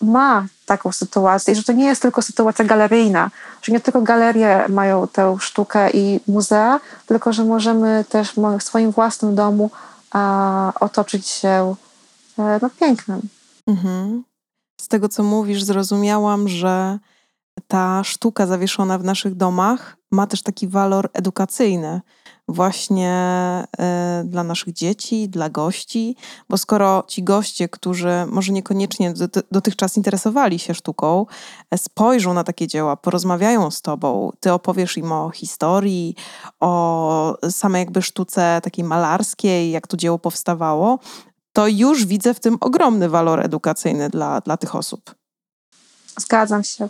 ma taką sytuację że to nie jest tylko sytuacja galeryjna, że nie tylko galerie mają tę sztukę i muzea, tylko że możemy też w swoim własnym domu a otoczyć się e, no, pięknem. Mhm. Z tego, co mówisz, zrozumiałam, że ta sztuka zawieszona w naszych domach ma też taki walor edukacyjny, właśnie y, dla naszych dzieci, dla gości, bo skoro ci goście, którzy może niekoniecznie dotychczas interesowali się sztuką, e, spojrzą na takie dzieła, porozmawiają z tobą, ty opowiesz im o historii, o samej jakby sztuce takiej malarskiej, jak to dzieło powstawało, to już widzę w tym ogromny walor edukacyjny dla, dla tych osób. Zgadzam się.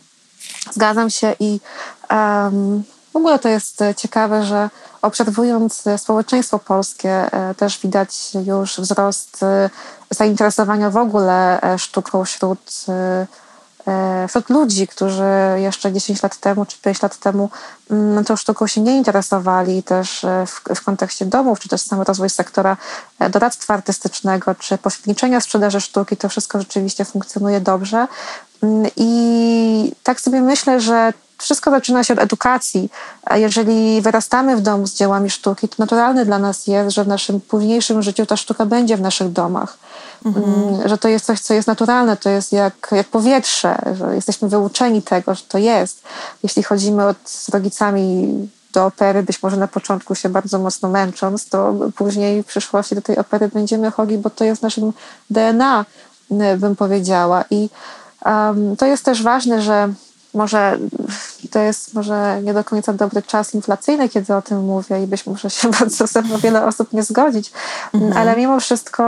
Zgadzam się i um, ogóle to jest ciekawe, że obserwując społeczeństwo polskie, e, też widać już wzrost e, zainteresowania w ogóle e, sztuką wśród, wśród ludzi, którzy jeszcze 10 lat temu czy 5 lat temu mm, tą sztuką się nie interesowali, też w, w kontekście domów, czy też sam rozwój sektora doradztwa artystycznego, czy pośredniczenia sprzedaży sztuki, to wszystko rzeczywiście funkcjonuje dobrze. Mm, I tak sobie myślę, że wszystko zaczyna się od edukacji. A jeżeli wyrastamy w domu z dziełami sztuki, to naturalne dla nas jest, że w naszym późniejszym życiu ta sztuka będzie w naszych domach. Mhm. Mm, że to jest coś, co jest naturalne, to jest jak, jak powietrze, że jesteśmy wyuczeni tego, że to jest. Jeśli chodzimy od, z rodzicami do opery, być może na początku się bardzo mocno męcząc, to później w przyszłości do tej opery będziemy chodzi, bo to jest naszym DNA, bym powiedziała. I um, to jest też ważne, że może to jest może nie do końca dobry czas inflacyjny, kiedy o tym mówię i być może się (laughs) bardzo ze mną wiele osób nie zgodzić, mhm. ale mimo wszystko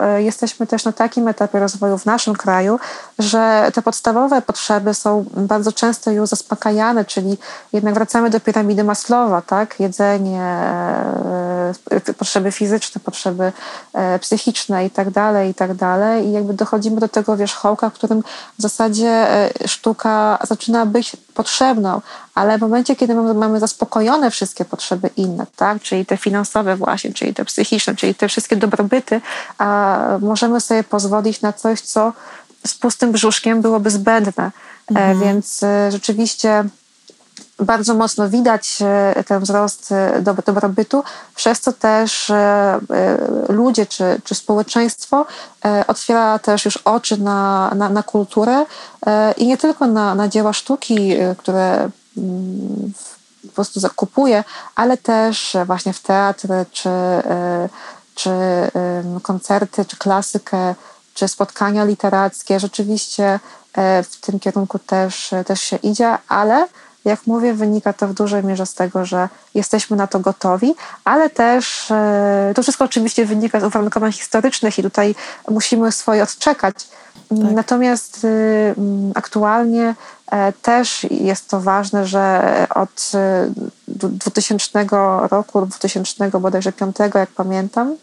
e, jesteśmy też na takim etapie rozwoju w naszym kraju, że te podstawowe potrzeby są bardzo często już zaspokajane, czyli jednak wracamy do piramidy Maslowa, tak? Jedzenie, e, potrzeby fizyczne, potrzeby e, psychiczne i tak dalej, i tak dalej. I jakby dochodzimy do tego wierzchołka, w którym w zasadzie sztuka zaczyna być potrzebną, ale w momencie, kiedy mamy zaspokojone wszystkie potrzeby inne, tak, czyli te finansowe właśnie, czyli te psychiczne, czyli te wszystkie dobrobyty, a możemy sobie pozwolić na coś, co z pustym brzuszkiem byłoby zbędne. E, mhm. Więc e, rzeczywiście bardzo mocno widać e, ten wzrost dobrobytu, przez co też ludzie czy, czy społeczeństwo otwiera też już oczy na, na, na kulturę i nie tylko na, na dzieła sztuki, które mm, po prostu zakupuje, ale też właśnie w teatry, czy, czy koncerty, czy klasykę, czy spotkania literackie. Rzeczywiście w tym kierunku też, też się idzie, ale jak mówię, wynika to w dużej mierze z tego, że jesteśmy na to gotowi, ale też e, to wszystko oczywiście wynika z uwarunkowań historycznych i tutaj musimy swoje odczekać. Tak. Natomiast y, aktualnie e, też jest to ważne, że od 2000 e, roku, 2000 bodajże 5, jak pamiętam,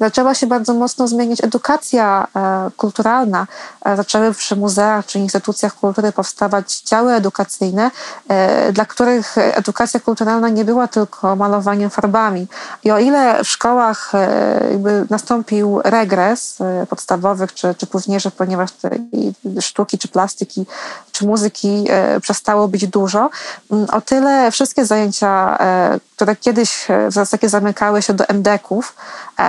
Zaczęła się bardzo mocno zmieniać edukacja e, kulturalna. E, zaczęły przy muzeach czy instytucjach kultury powstawać działy edukacyjne, e, dla których edukacja kulturalna nie była tylko malowaniem farbami. I o ile w szkołach nastąpił regres podstawowych czy, czy późniejszych, ponieważ sztuki czy plastyki czy muzyki przestało być dużo, o tyle wszystkie zajęcia, które kiedyś w zasadzie zamykały się do MDK-ów,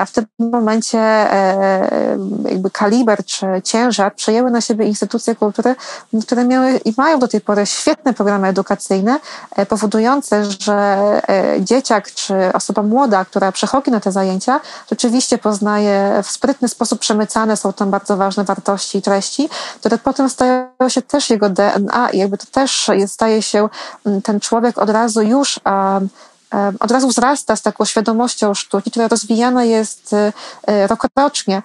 w tym momencie e, jakby kaliber czy ciężar przejęły na siebie instytucje kultury, które miały i mają do tej pory świetne programy edukacyjne, e, powodujące, że e, dzieciak czy osoba młoda, która przechodzi na te zajęcia, rzeczywiście poznaje w sprytny sposób przemycane są tam bardzo ważne wartości i treści, które potem stają się też jego DNA i jakby to też staje się ten człowiek od razu już od razu wzrasta z taką świadomością sztuki, która rozwijana jest e, e, rokrocznie,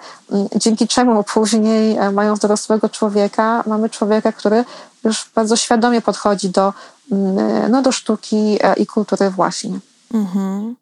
dzięki czemu później, e, mając dorosłego człowieka, mamy człowieka, który już bardzo świadomie podchodzi do, no, do sztuki i kultury właśnie. Mhm.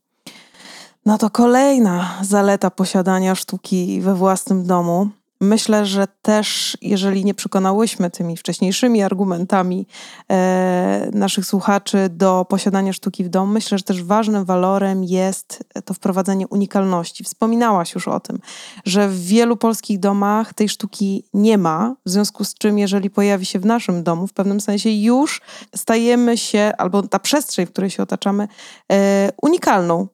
No to kolejna zaleta posiadania sztuki we własnym domu Myślę, że też, jeżeli nie przekonałyśmy tymi wcześniejszymi argumentami e, naszych słuchaczy do posiadania sztuki w domu, myślę, że też ważnym walorem jest to wprowadzenie unikalności. Wspominałaś już o tym, że w wielu polskich domach tej sztuki nie ma, w związku z czym, jeżeli pojawi się w naszym domu, w pewnym sensie już stajemy się, albo ta przestrzeń, w której się otaczamy, e, unikalną.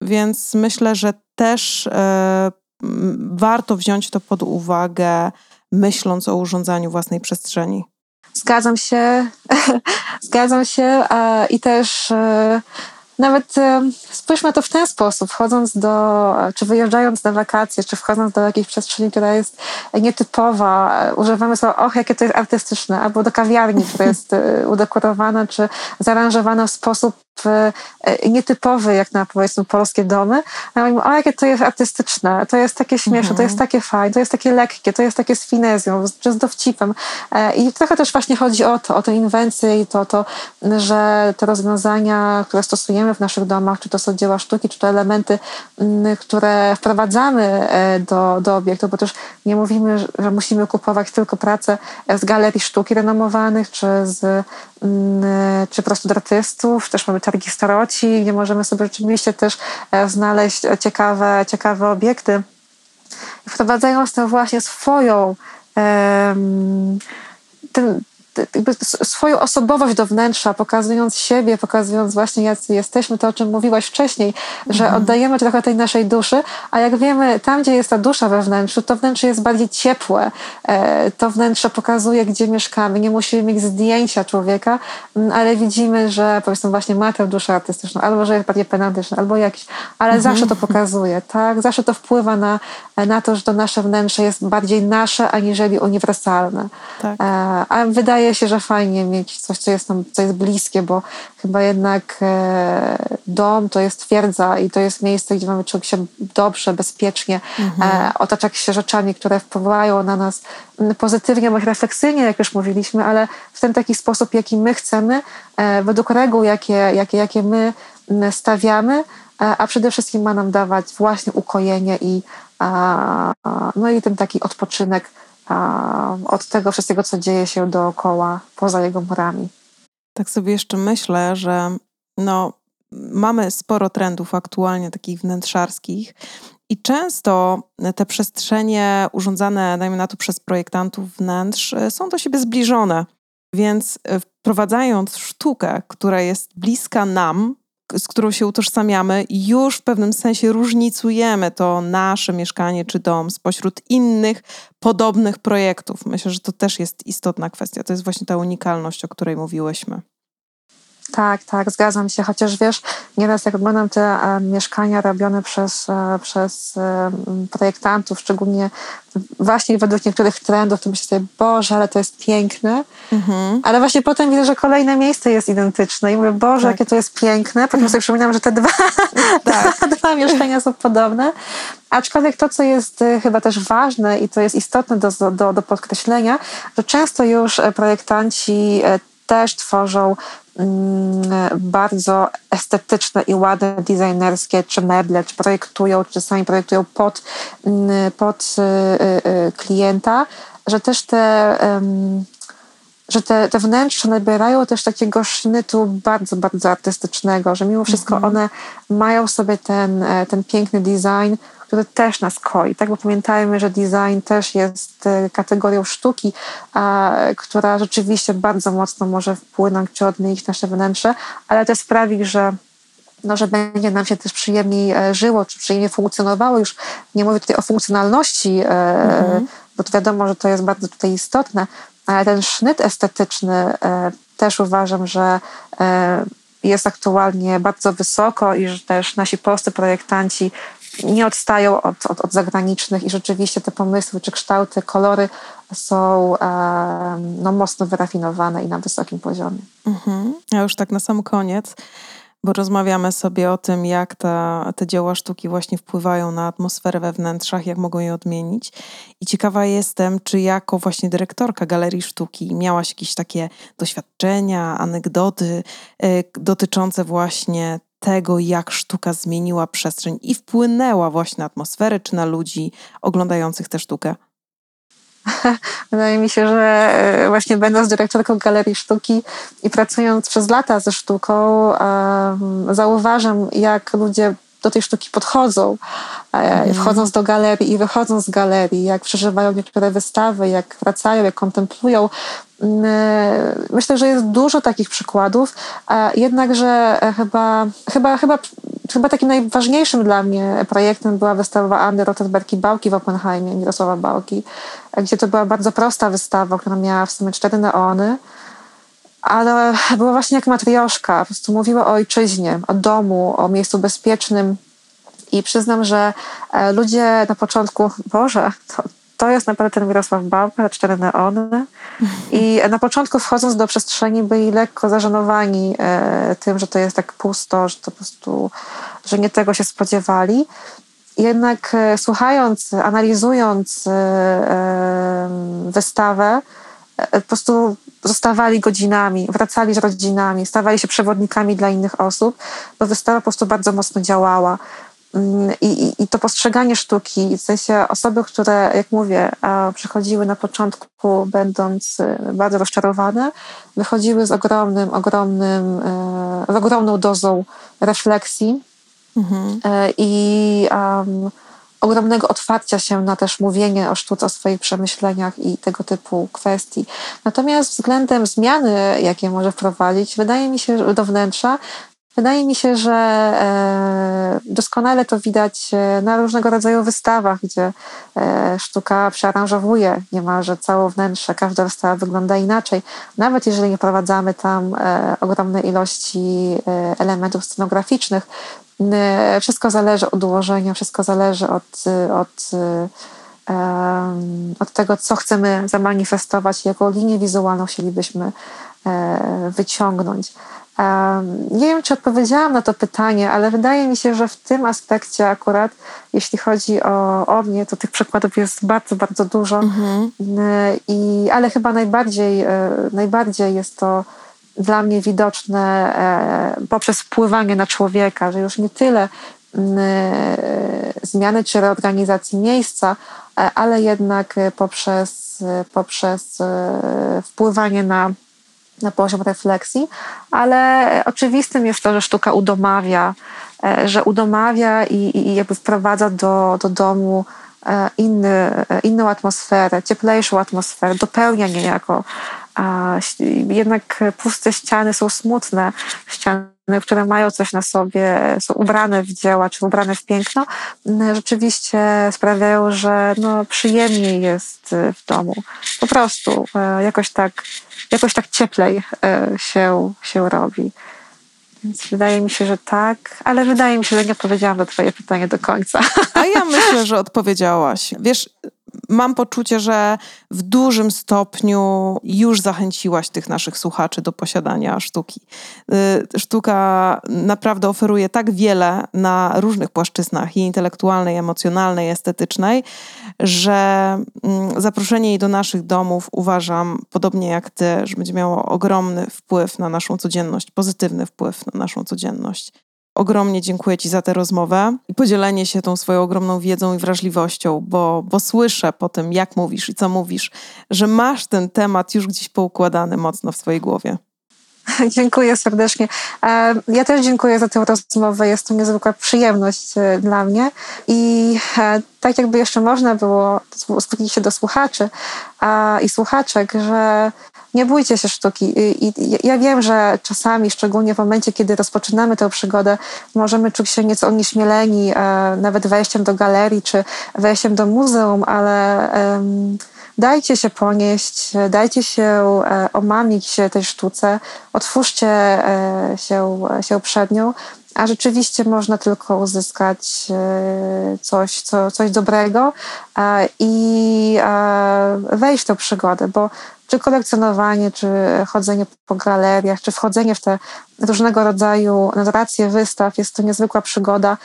Więc myślę, że też e, warto wziąć to pod uwagę, myśląc o urządzaniu własnej przestrzeni. Zgadzam się, (laughs) zgadzam się i też e, nawet e, spójrzmy to w ten sposób, wchodząc do, czy wyjeżdżając na wakacje, czy wchodząc do jakiejś przestrzeni, która jest nietypowa, używamy słowa, och, jakie to jest artystyczne, albo do kawiarni, która jest e, udekorowana, czy zaaranżowana w sposób nietypowy, jak na powiedzmy polskie domy. A ja mówię, o jakie to jest artystyczne, to jest takie śmieszne, mhm. to jest takie fajne, to jest takie lekkie, to jest takie z finezją, czy z dowcipem. E, I trochę też właśnie chodzi o to, o tę inwencję i to, to, że te rozwiązania, które stosujemy w naszych domach, czy to są dzieła sztuki, czy to elementy, które wprowadzamy e, do, do obiektu, bo też nie mówimy, że musimy kupować tylko pracę z galerii sztuki renomowanych, czy z czy po prostu do artystów, też mamy targi staroci, gdzie możemy sobie rzeczywiście też e, znaleźć ciekawe, ciekawe obiekty. Wprowadzając tę właśnie swoją ten, swoją osobowość do wnętrza, pokazując siebie, pokazując właśnie jacy jesteśmy, to o czym mówiłaś wcześniej, że mhm. oddajemy trochę tej naszej duszy, a jak wiemy, tam gdzie jest ta dusza we wnętrzu, to wnętrze jest bardziej ciepłe, e, to wnętrze pokazuje, gdzie mieszkamy, nie musimy mieć zdjęcia człowieka, ale widzimy, że powiedzmy właśnie ma tę duszę artystyczną, albo że jest bardziej penantyczny, albo jakiś, ale mhm. zawsze to pokazuje, tak? Zawsze to wpływa na, na to, że to nasze wnętrze jest bardziej nasze, aniżeli uniwersalne. Tak. E, a wydaje się, że fajnie mieć coś, co jest nam, co jest bliskie, bo chyba jednak e, dom to jest twierdza i to jest miejsce, gdzie mamy czuć się dobrze, bezpiecznie, mhm. e, otaczać się rzeczami, które wpływają na nas pozytywnie bądź refleksyjnie, jak już mówiliśmy, ale w ten taki sposób, jaki my chcemy, e, według reguł, jakie, jakie, jakie my stawiamy, a przede wszystkim ma nam dawać właśnie ukojenie i, no i ten taki odpoczynek od tego wszystkiego, co dzieje się dookoła, poza jego murami. Tak sobie jeszcze myślę, że no, mamy sporo trendów aktualnie takich wnętrzarskich i często te przestrzenie urządzane, dajmy na to, przez projektantów wnętrz e, są do siebie zbliżone. Więc e, wprowadzając sztukę, która jest bliska nam, z którą się utożsamiamy, już w pewnym sensie różnicujemy to nasze mieszkanie czy dom spośród innych podobnych projektów. Myślę, że to też jest istotna kwestia. To jest właśnie ta unikalność, o której mówiłyśmy. Tak, tak, zgadzam się. Chociaż wiesz, nieraz jak oglądam te e, mieszkania robione przez, e, przez e, projektantów, szczególnie właśnie według niektórych trendów, to myślę sobie, Boże, ale to jest piękne. Mhm. Ale właśnie potem widzę, że kolejne miejsce jest identyczne i mówię, Boże, tak. jakie to jest piękne. Potem sobie przypominam, że te dwa, (laughs) tak. (laughs) dwa mieszkania są podobne. Aczkolwiek to, co jest chyba też ważne i to jest istotne do, do, do podkreślenia, że często już projektanci też tworzą bardzo estetyczne i ładne designerskie czy meble, czy projektują, czy czasami projektują pod, pod y, y, klienta, że też te że te, te wnętrza nabierają też takiego sznytu bardzo, bardzo artystycznego, że mimo wszystko mhm. one mają sobie ten, e, ten piękny design, który też nas koi. Tak, bo pamiętajmy, że design też jest e, kategorią sztuki, a, która rzeczywiście bardzo mocno może wpłynąć czy odmienić nasze wnętrze, ale to sprawi, że no, że będzie nam się też przyjemniej e, żyło, czy przyjemnie funkcjonowało. Już nie mówię tutaj o funkcjonalności, mhm. bo to wiadomo, że to jest bardzo tutaj istotne, ale ten sznyt estetyczny też uważam, że jest aktualnie bardzo wysoko i że też nasi polscy projektanci nie odstają od, od, od zagranicznych i rzeczywiście te pomysły czy kształty, kolory są no, mocno wyrafinowane i na wysokim poziomie. Mhm. Już tak na sam koniec, bo rozmawiamy sobie o tym, jak ta, te dzieła sztuki właśnie wpływają na atmosferę we wnętrzach, jak mogą je odmienić. I ciekawa jestem, czy jako właśnie dyrektorka Galerii Sztuki miałaś jakieś takie doświadczenia, anegdoty y, dotyczące właśnie tego, jak sztuka zmieniła przestrzeń i wpłynęła właśnie na atmosferę czy na ludzi oglądających tę sztukę? (laughs) Wydaje mi się, że e, właśnie będąc dyrektorką Galerii Sztuki i pracując przez lata ze sztuką, zauważam, jak ludzie do tej sztuki podchodzą, mm. wchodząc do galerii i wychodząc z galerii, jak przeżywają niektóre wystawy, jak wracają, jak kontemplują. Mm, e, myślę, że jest dużo takich przykładów, jednakże e, chyba, chyba, chyba, chyba takim najważniejszym dla mnie projektem była wystawa Anny Rottenberg i Bałki w Oppenheimie, Mirosława Bałki, gdzie to była bardzo prosta wystawa, która miała w sumie cztery neony, ale była właśnie jak matrioszka, po prostu mówiła o ojczyźnie, o domu, o miejscu bezpiecznym. I przyznam, że e, ludzie na początku, Boże, to, to jest naprawdę ten Mirosław Bałka, cztery neony. I na początku wchodząc do przestrzeni byli lekko zażenowani e, tym, że to jest tak pusto, że to po prostu, że nie tego się spodziewali. Jednak e, słuchając, analizując wystawę, po prostu zostawali godzinami, wracali z rodzinami, stawali się przewodnikami dla innych osób, bo wystawa po prostu bardzo mocno działała. Mm, I, i, I, to postrzeganie sztuki, w sensie osoby, które, jak mówię, przychodziły na początku, będąc y, bardzo rozczarowane, wychodziły z ogromnym, ogromnym, z ogromną dozą refleksji mhm. E, i um, ogromnego otwarcia się na też mówienie o sztuce, o swoich przemyśleniach i tego typu kwestii. Natomiast względem zmiany, jakie może wprowadzić, wydaje mi się, do wnętrza, Wydaje mi się, że e, doskonale to widać e, na różnego rodzaju wystawach, gdzie e, sztuka przearanżowuje niemalże całe wnętrze. Każda wystawa wygląda inaczej. Nawet jeżeli nie prowadzamy tam ogromnej ilości elementów scenograficznych, wszystko zależy od ułożenia, wszystko zależy od, od, od tego, co chcemy zamanifestować, jaką linię wizualną chcielibyśmy wyciągnąć. Nie wiem, czy odpowiedziałam na to pytanie, ale wydaje mi się, że w tym aspekcie akurat, jeśli chodzi o, o mnie, to tych przykładów jest bardzo, bardzo dużo. Mhm. I, ale chyba najbardziej, e, najbardziej jest to dla mnie widoczne e, poprzez wpływanie na człowieka, że już nie tyle zmiany czy reorganizacji miejsca, e, ale jednak poprzez, poprzez wpływanie na na poziom refleksji, ale oczywistym jest to, że sztuka udomawia, e, że udomawia i, i jakby wprowadza do, do domu e, inny, e, inną atmosferę, cieplejszą atmosferę, dopełnia niejako. Jednak puste ściany są smutne, ściany, które mają coś na sobie, są ubrane w dzieła, czy ubrane w piękno, rzeczywiście sprawiają, że no, przyjemniej jest w domu. Po prostu jakoś tak jakoś tak cieplej e, się, się robi. Więc wydaje mi się, że tak, ale wydaje mi się, że nie odpowiedziałam na Twoje pytanie do końca. A ja (laughs) myślę, że odpowiedziałaś. Wiesz, mam poczucie, że w dużym stopniu już zachęciłaś tych naszych słuchaczy do posiadania sztuki. Y, sztuka naprawdę oferuje tak wiele na różnych płaszczyznach i intelektualnej, emocjonalnej, estetycznej, że mm, zaproszenie jej do naszych domów uważam, podobnie jak ty, że będzie miało ogromny wpływ na naszą codzienność, pozytywny wpływ na naszą codzienność. Ogromnie dziękuję Ci za tę rozmowę i podzielenie się tą swoją ogromną wiedzą i wrażliwością, bo, bo słyszę po tym, jak mówisz i co mówisz, że masz ten temat już gdzieś poukładany mocno w swojej głowie. (laughs) Dziękuję serdecznie. E, ja też dziękuję za tę rozmowę. Jest to niezwykła przyjemność e, dla mnie. I e, tak jakby jeszcze można było zwrócić się do słuchaczy i słuchaczek, że nie bójcie się sztuki. I ja wiem, że czasami, szczególnie w momencie, kiedy rozpoczynamy tę przygodę, możemy czuć się nieco onieśmieleni, nawet wejściem do galerii czy wejściem do muzeum, ale dajcie się ponieść, dajcie się e, omamić tej sztuce, otwórzcie e, się, się przed nią, a rzeczywiście można tylko uzyskać e, coś, co, coś dobrego i wejść w tę przygodę, bo czy kolekcjonowanie, czy chodzenie po galeriach, czy wchodzenie w te różnego rodzaju narracje wystaw jest to niezwykła przygoda.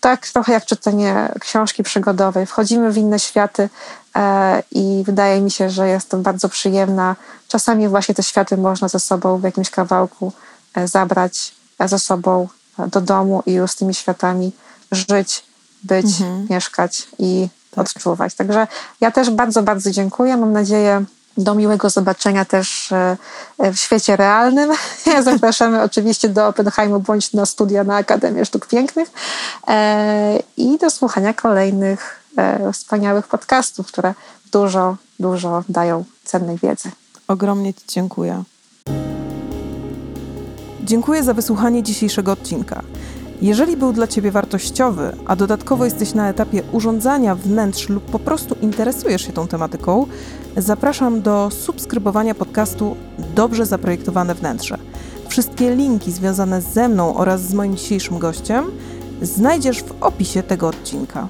Tak trochę jak czytanie książki przygodowej. Wchodzimy w inne światy e, i wydaje mi się, że jest to bardzo przyjemna. Czasami właśnie te światy można ze sobą w jakimś kawałku e, zabrać e, ze sobą do domu i już z tymi światami żyć, być, mhm. mieszkać i tak. odczuwać. Także ja też bardzo, bardzo dziękuję. Mam nadzieję, do miłego zobaczenia też e, w świecie realnym. (laughs) Zapraszamy oczywiście do Oppenheimu bądź na studia na Akademię Sztuk Pięknych e, i do słuchania kolejnych e, wspaniałych podcastów, które dużo, dużo dają cennej wiedzy. Ogromnie Ci dziękuję. Dziękuję za wysłuchanie dzisiejszego odcinka. Jeżeli był dla Ciebie wartościowy, a dodatkowo jesteś na etapie urządzania wnętrz lub po prostu interesujesz się tą tematyką, zapraszam do subskrybowania podcastu Dobrze Zaprojektowane Wnętrze. Wszystkie linki związane ze mną oraz z moim dzisiejszym gościem znajdziesz w opisie tego odcinka.